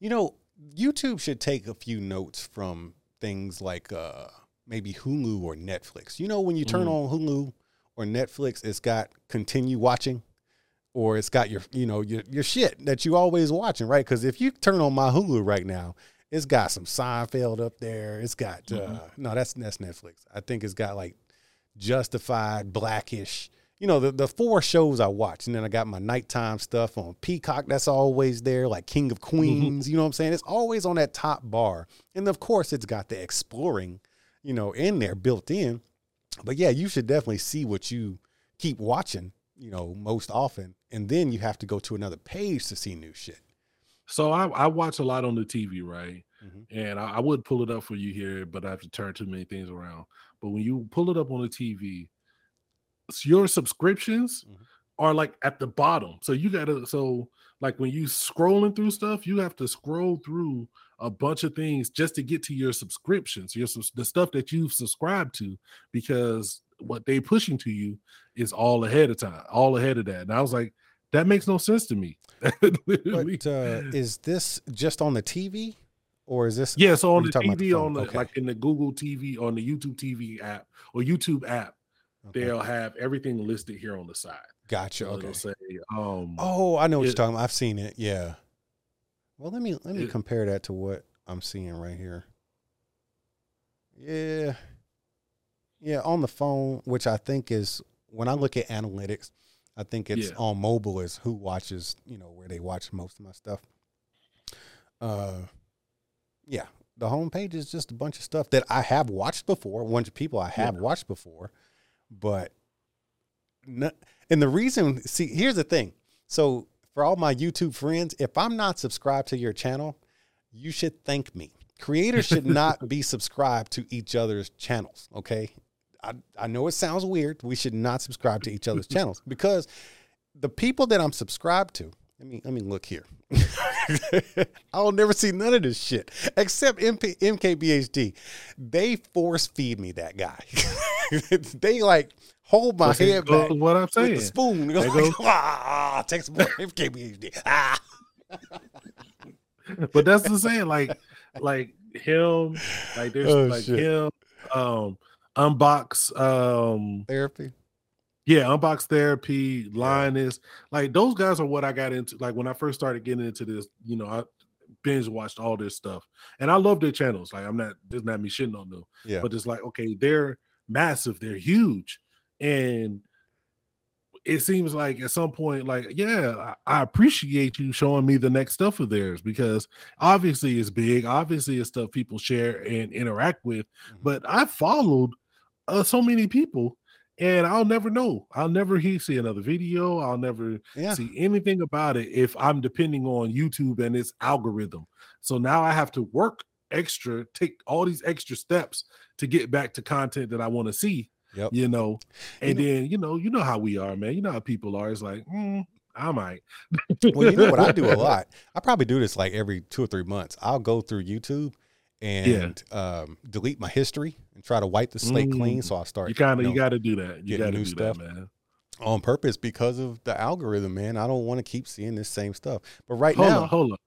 You know, YouTube should take a few notes from things like uh maybe Hulu or Netflix. You know, when you turn Mm. on Hulu or Netflix, it's got continue watching or it's got your, you know, your your shit that you always watching, right? Because if you turn on my Hulu right now, it's got some Seinfeld up there. It's got uh Mhm. no, that's that's Netflix. I think it's got like Justified, Blackish. You know, the, the four shows I watch. And then I got my nighttime stuff on Peacock. That's always there, like King of Queens. You know what I'm saying? It's always on that top bar. And of course, it's got the exploring, you know, in there built in. But yeah, you should definitely see what you keep watching, you know, most often. And then you have to go to another page to see new shit. so. I, I watch a lot on the TV, right? Mhm. And I, I would pull it up for you here, but I have to turn too many things around. But when you pull it up on the TV, your subscriptions Mhm. are like at the bottom. So you gotta so like when you scrolling through stuff, you have to scroll through a bunch of things just to get to your subscriptions, your the stuff that you've subscribed to, because what they pushing to you is all ahead of time, all ahead of that. And I was like, that makes no sense to me. But uh, is this just on the TV or is this? Yeah, so on the about the TV, on the okay. like in the Google TV, on the YouTube TV app or YouTube app, Okay. they'll have everything listed here on the side. Gotcha. So Okay. say, um, Oh, I know what you're talking about. I've seen it. Yeah. Well, let me let me It- compare that to what I'm seeing right here. Yeah. Yeah, on the phone, which I think is when I look at analytics, I think it's Yeah. on mobile is who watches, you know, where they watch most of my stuff. Uh yeah, the homepage is just a bunch of stuff that I have watched before, a bunch of people I have Yeah. watched before, but no, and the reason, see, here's the thing. So for all my YouTube friends, if I'm not subscribed to your channel, you should thank me. Creators should not be subscribed to each other's channels. Okay. I, I know it sounds weird. We should not subscribe to each other's channels because the people that I'm subscribed to, let me let me look here. I'll never see none of this shit except MP, MKBHD. They force feed me that guy. they like hold my head back what I'm with saying. the spoon. There Like, goes- ah, take some more MKBHD. Ah. but that's the saying, like, like him, like there's Oh, like shit. him, um, unbox, um, Therapy. Yeah, unbox therapy, Linus, like those guys are what I got into. Like when I first started getting into this, you know, I binge watched all this stuff, and I love their channels. Like I'm not, this not me shitting on them, Yeah. but it's like okay, they're massive, they're huge, and it seems like at some point, like, yeah, I, I appreciate you showing me the next stuff of theirs because obviously it's big, obviously it's stuff people share and interact with. Mhm. But I followed uh, so many people, and I'll never know. I'll never he see another video. I'll never yeah. see anything about it if I'm depending on YouTube and its algorithm. So now I have to work extra, take all these extra steps to get back to content that I want to see Yep. you know, You and know- then you know, you know how we are, man. You know how people are. It's like, mm, I might. well, you know what I do a lot. I probably do this like every two or three months. I'll go through YouTube and um, delete my history and try to wipe the slate clean. Mm. So I start You kind of you you got to do that. You got to do stuff. that, man. on purpose because of the algorithm, man. I don't want to keep seeing this same stuff. But right hold now, on, hold on.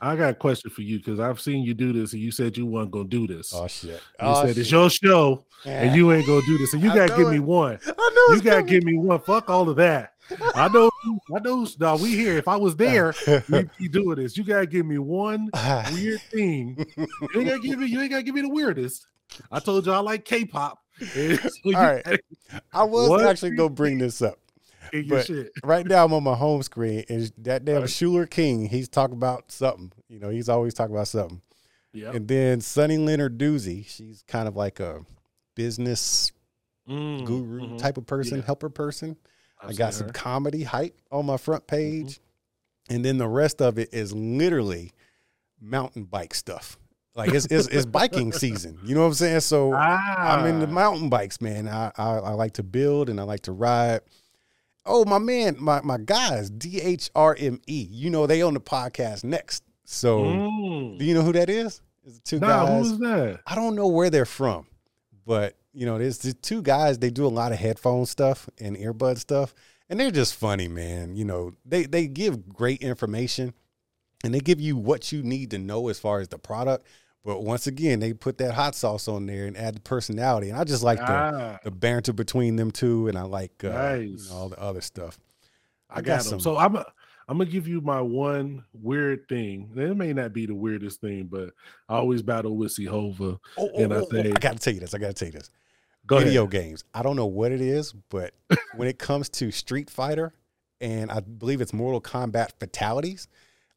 I got a question for you because I've seen you do this, and you said you weren't gonna do this. oh shit, you oh, said it's your show, and you ain't gonna do this, and you I gotta know give me one. I know You gotta coming. give me one. Fuck all of that. I know. I know. No, we here. If I was there, we'd be doing this. You gotta give me one weird thing. You ain't gotta give me. You ain't gotta give me the weirdest. I told you I like K-pop. All right. I was What? actually gonna bring this up. But-. Right now, I'm on my home screen, and that damn Right. Shuler King, he's talking about something. You know, he's always talking about something. Yeah. And then Sunny Lenarduzzi, she's kind of like a business Mm, guru mhm. type of person, Yeah. helper person. I've I got some her. Mm-hmm. comedy hype on my front page. And then the rest of it is literally mountain bike stuff. Like it's it's, it's biking season. You know what I'm saying? So I'm into Ah. mountain bikes, man. I, I I like to build and I like to ride. Oh, my man, my my guys, DHRME. You know they on the podcast next. So Mm. do you know who that is? It's the two Nah, guys. who is that? I don't know where they're from, but you know, there's the two guys. They do a lot of headphone stuff and earbud stuff, and they're just funny, man. You know, they they give great information, and they give you what you need to know as far as the product. But once again, they put that hot sauce on there and add the personality, and I just like the Ah, the banter between them two, and I like uh, you know, all the other stuff. I got them. So I'm I'm gonna give you my one weird thing. It may not be the weirdest thing, but I always battle with Hova. oh, oh, and I oh, oh, I got to tell you this. I got to tell you this. Go video ahead. games. I don't know what it is, but when it comes to Street Fighter and I believe it's Mortal Kombat fatalities,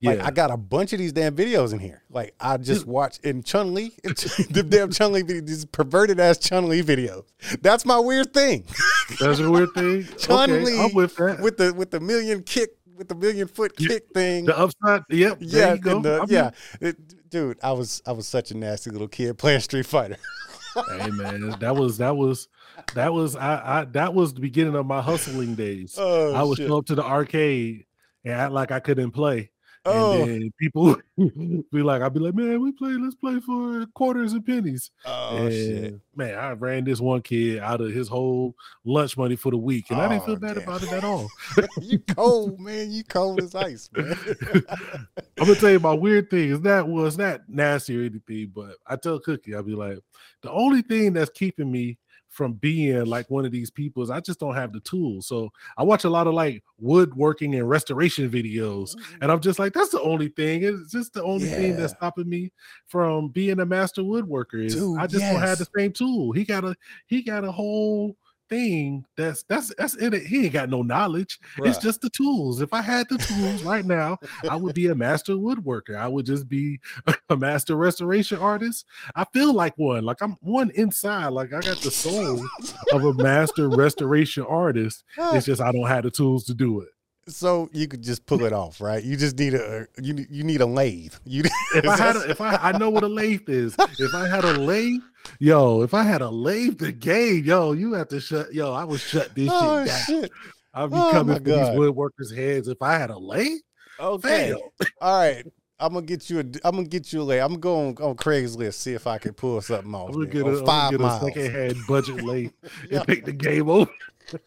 like Yeah. I got a bunch of these damn videos in here. Like I just watched in Chun Li, the damn Chun Li, these perverted ass Chun Li videos. That's my weird thing That's a weird thing. Chun-Li okay, I'm with with the with the million kick with the million foot Yeah, kick thing. the upside. Yep. yeah, you go. the- I'm yeah, It- dude. I was I was such a nasty little kid playing Street Fighter. hey man, that was that was that was I, I that was the beginning of my hustling days. Oh, I would shit. show up to the arcade and act like I couldn't play. Oh, And then people be like, I'd be like, man, we play, let's play for quarters and pennies. oh and shit. man, I ran this one kid out of his whole lunch money for the week, and I didn't feel Oh, bad damn. about it at all. you cold, man. You cold as ice, man. I'm gonna tell you my weird thing is that well, not nasty or anything, but I tell Cookie, I'll be like, the only thing that's keeping me from being like one of these people is I just don't have the tools. So I watch a lot of like woodworking and restoration videos, and mm-hmm. I'm just like, that's the only thing. It's just the only yeah. thing that's stopping me from being a master woodworker. Is Dude, I just yes. don't have the same tool. He got a he got a whole thing that's that's that's in it. He ain't got no knowledge. Bruh. It's just the tools. If I had the tools right now, I would be a master woodworker. I would just be a master restoration artist. I feel like one. Like I'm one inside. Like I got the soul of a master restoration artist. It's just I don't have the tools to do it. So you could just pull it off, right? You just need a you you need a lathe. You if I had a, if I I know what a lathe is. If I had a lathe, yo, if I had a lathe the game, yo, you have to shut yo, I would shut this oh, shit down. Shit. I'd be oh, coming for God. these woodworkers' heads if I had a lathe. Okay. Fail. All right. I'm gonna get you a. I'm gonna get you a lathe. I'm going on Craigslist see if I can pull something off. I'm gonna get, a, 5 get miles. a second budget lathe yeah. and pick the game over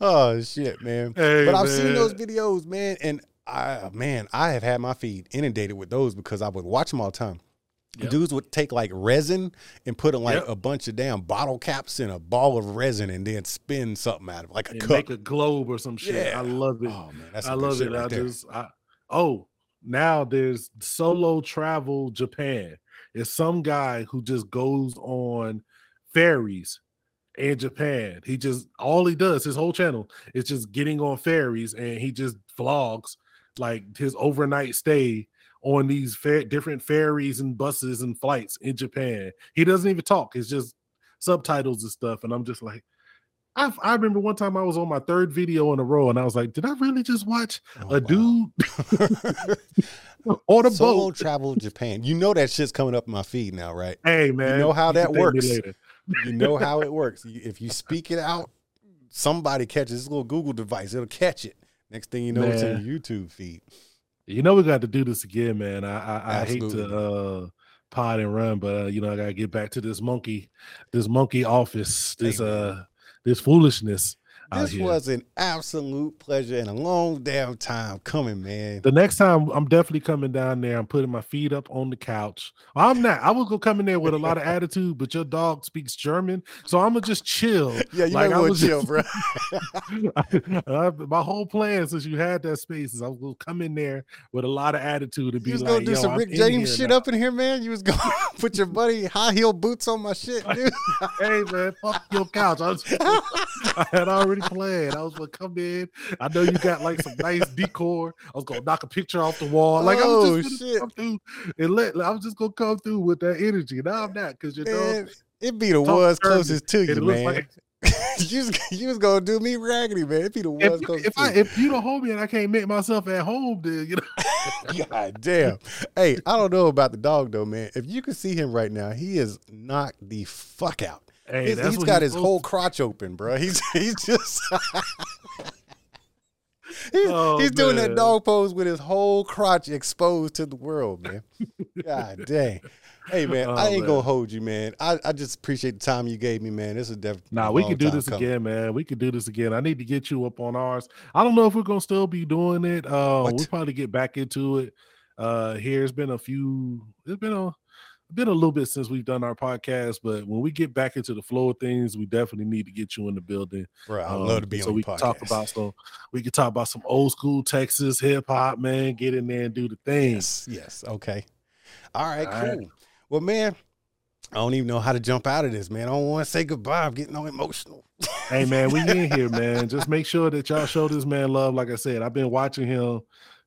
oh shit, man. Hey, but I've man. seen those videos, man, and I man, I have had my feed inundated with those because I would watch them all the time. Yep. Dudes would take like resin and put in like yep. a bunch of damn bottle caps in a ball of resin and then spin something out of it, like a and cup. Make a globe or some shit. Yeah. I love it. Oh man, that's I love it. Right I there. just I, oh now there's solo travel Japan. It's some guy who just goes on ferries in Japan. He just all he does, his whole channel is just getting on ferries and he just vlogs like his overnight stay on these fer- different ferries and buses and flights in Japan. He doesn't even talk. It's just subtitles and stuff. And I'm just like, I, I remember one time I was on my third video in a row and I was like, did I really just watch oh, a dude on a Solo boat travel Japan? You know that shit's coming up in my feed now, right? Hey man, you know how that works you know how it works. If you speak it out, somebody catches this little Google device. It'll catch it. Next thing you know, man. it's in your YouTube feed. You know we got to do this again, man. I I, I hate to uh, pod and run, but uh, you know I gotta get back to this monkey, this monkey office, this uh this foolishness. This was an absolute pleasure and a long damn time coming, man. The next time I'm definitely coming down there. I'm putting my feet up on the couch. I'm not. I was gonna come in there with a lot of attitude, but your dog speaks German, so I'm gonna just chill. Yeah, you like, might chill, bro. I, I, my whole plan since you had that space is I was gonna come in there with a lot of attitude and be like, gonna do some Rick James shit now. up in here, man. You was gonna put your buddy high heel boots on my shit, dude. hey man, fuck your couch. I, was, I had already already planned. I was gonna come in. I know you got like some nice decor. I was gonna knock a picture off the wall. Like oh, I was oh, just shit. come through and let. I was just gonna come through with that energy. Now I'm not because you know it be the ones closest to you, man. Like, you, was, you was gonna do me raggedy, man. It be the ones if, if I if you don't hold me and I can't make myself at home, then you know. God damn. Hey, I don't know about the dog though, man. If you can see him right now, he is knocked the fuck out. Hey, he's, he's got he's his whole crotch open, bro. He's he's just he's, oh, he's doing that dog pose with his whole crotch exposed to the world, man. God dang. Hey man, oh, I ain't man. gonna hold you, man. I, I just appreciate the time you gave me, man. This is definitely nah. We can do this coming. again, man. We can do this again. I need to get you up on ours. I don't know if we're gonna still be doing it. Uh, we'll probably get back into it. Uh, here it's been a few. It's been a been a little bit since we've done our podcast, but when we get back into the flow of things, we definitely need to get you in the building. Right, I'd um, love to be so we can talk about some. We can talk about some old school Texas hip hop, man. Get in there and do the things. Yes, yes, okay. All right, all cool. Right. Well, man, I don't even know how to jump out of this, man. I don't want to say goodbye. I'm getting all emotional. hey, man, we in here, man. Just make sure that y'all show this man love. Like I said, I've been watching him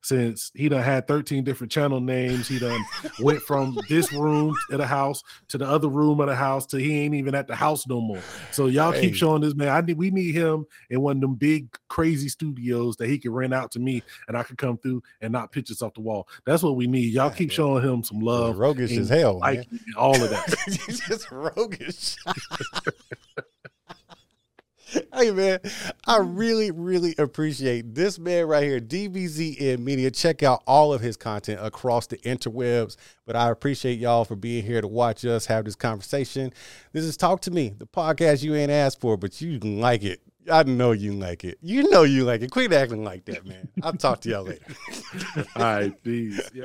since he done had 13 different channel names. He done went from this room at the house to the other room of the house to he ain't even at the house no more. So y'all hey. keep showing this man. I need we need him in one of them big crazy studios that he can rent out to me and I can come through and knock pictures off the wall. That's what we need. Y'all keep showing him some love. Roguish as hell. Like all of that. He's just roguish. hey man, I mm. really, really appreciate this man right here, DBZN Media. Check out all of his content across the interwebs. But I appreciate y'all for being here to watch us have this conversation. This is Talk to Me, the podcast you ain't asked for, but you like it. I know you like it. You know you like it. Quit acting like that, man. I'll talk to y'all later. all right, peace. Yeah.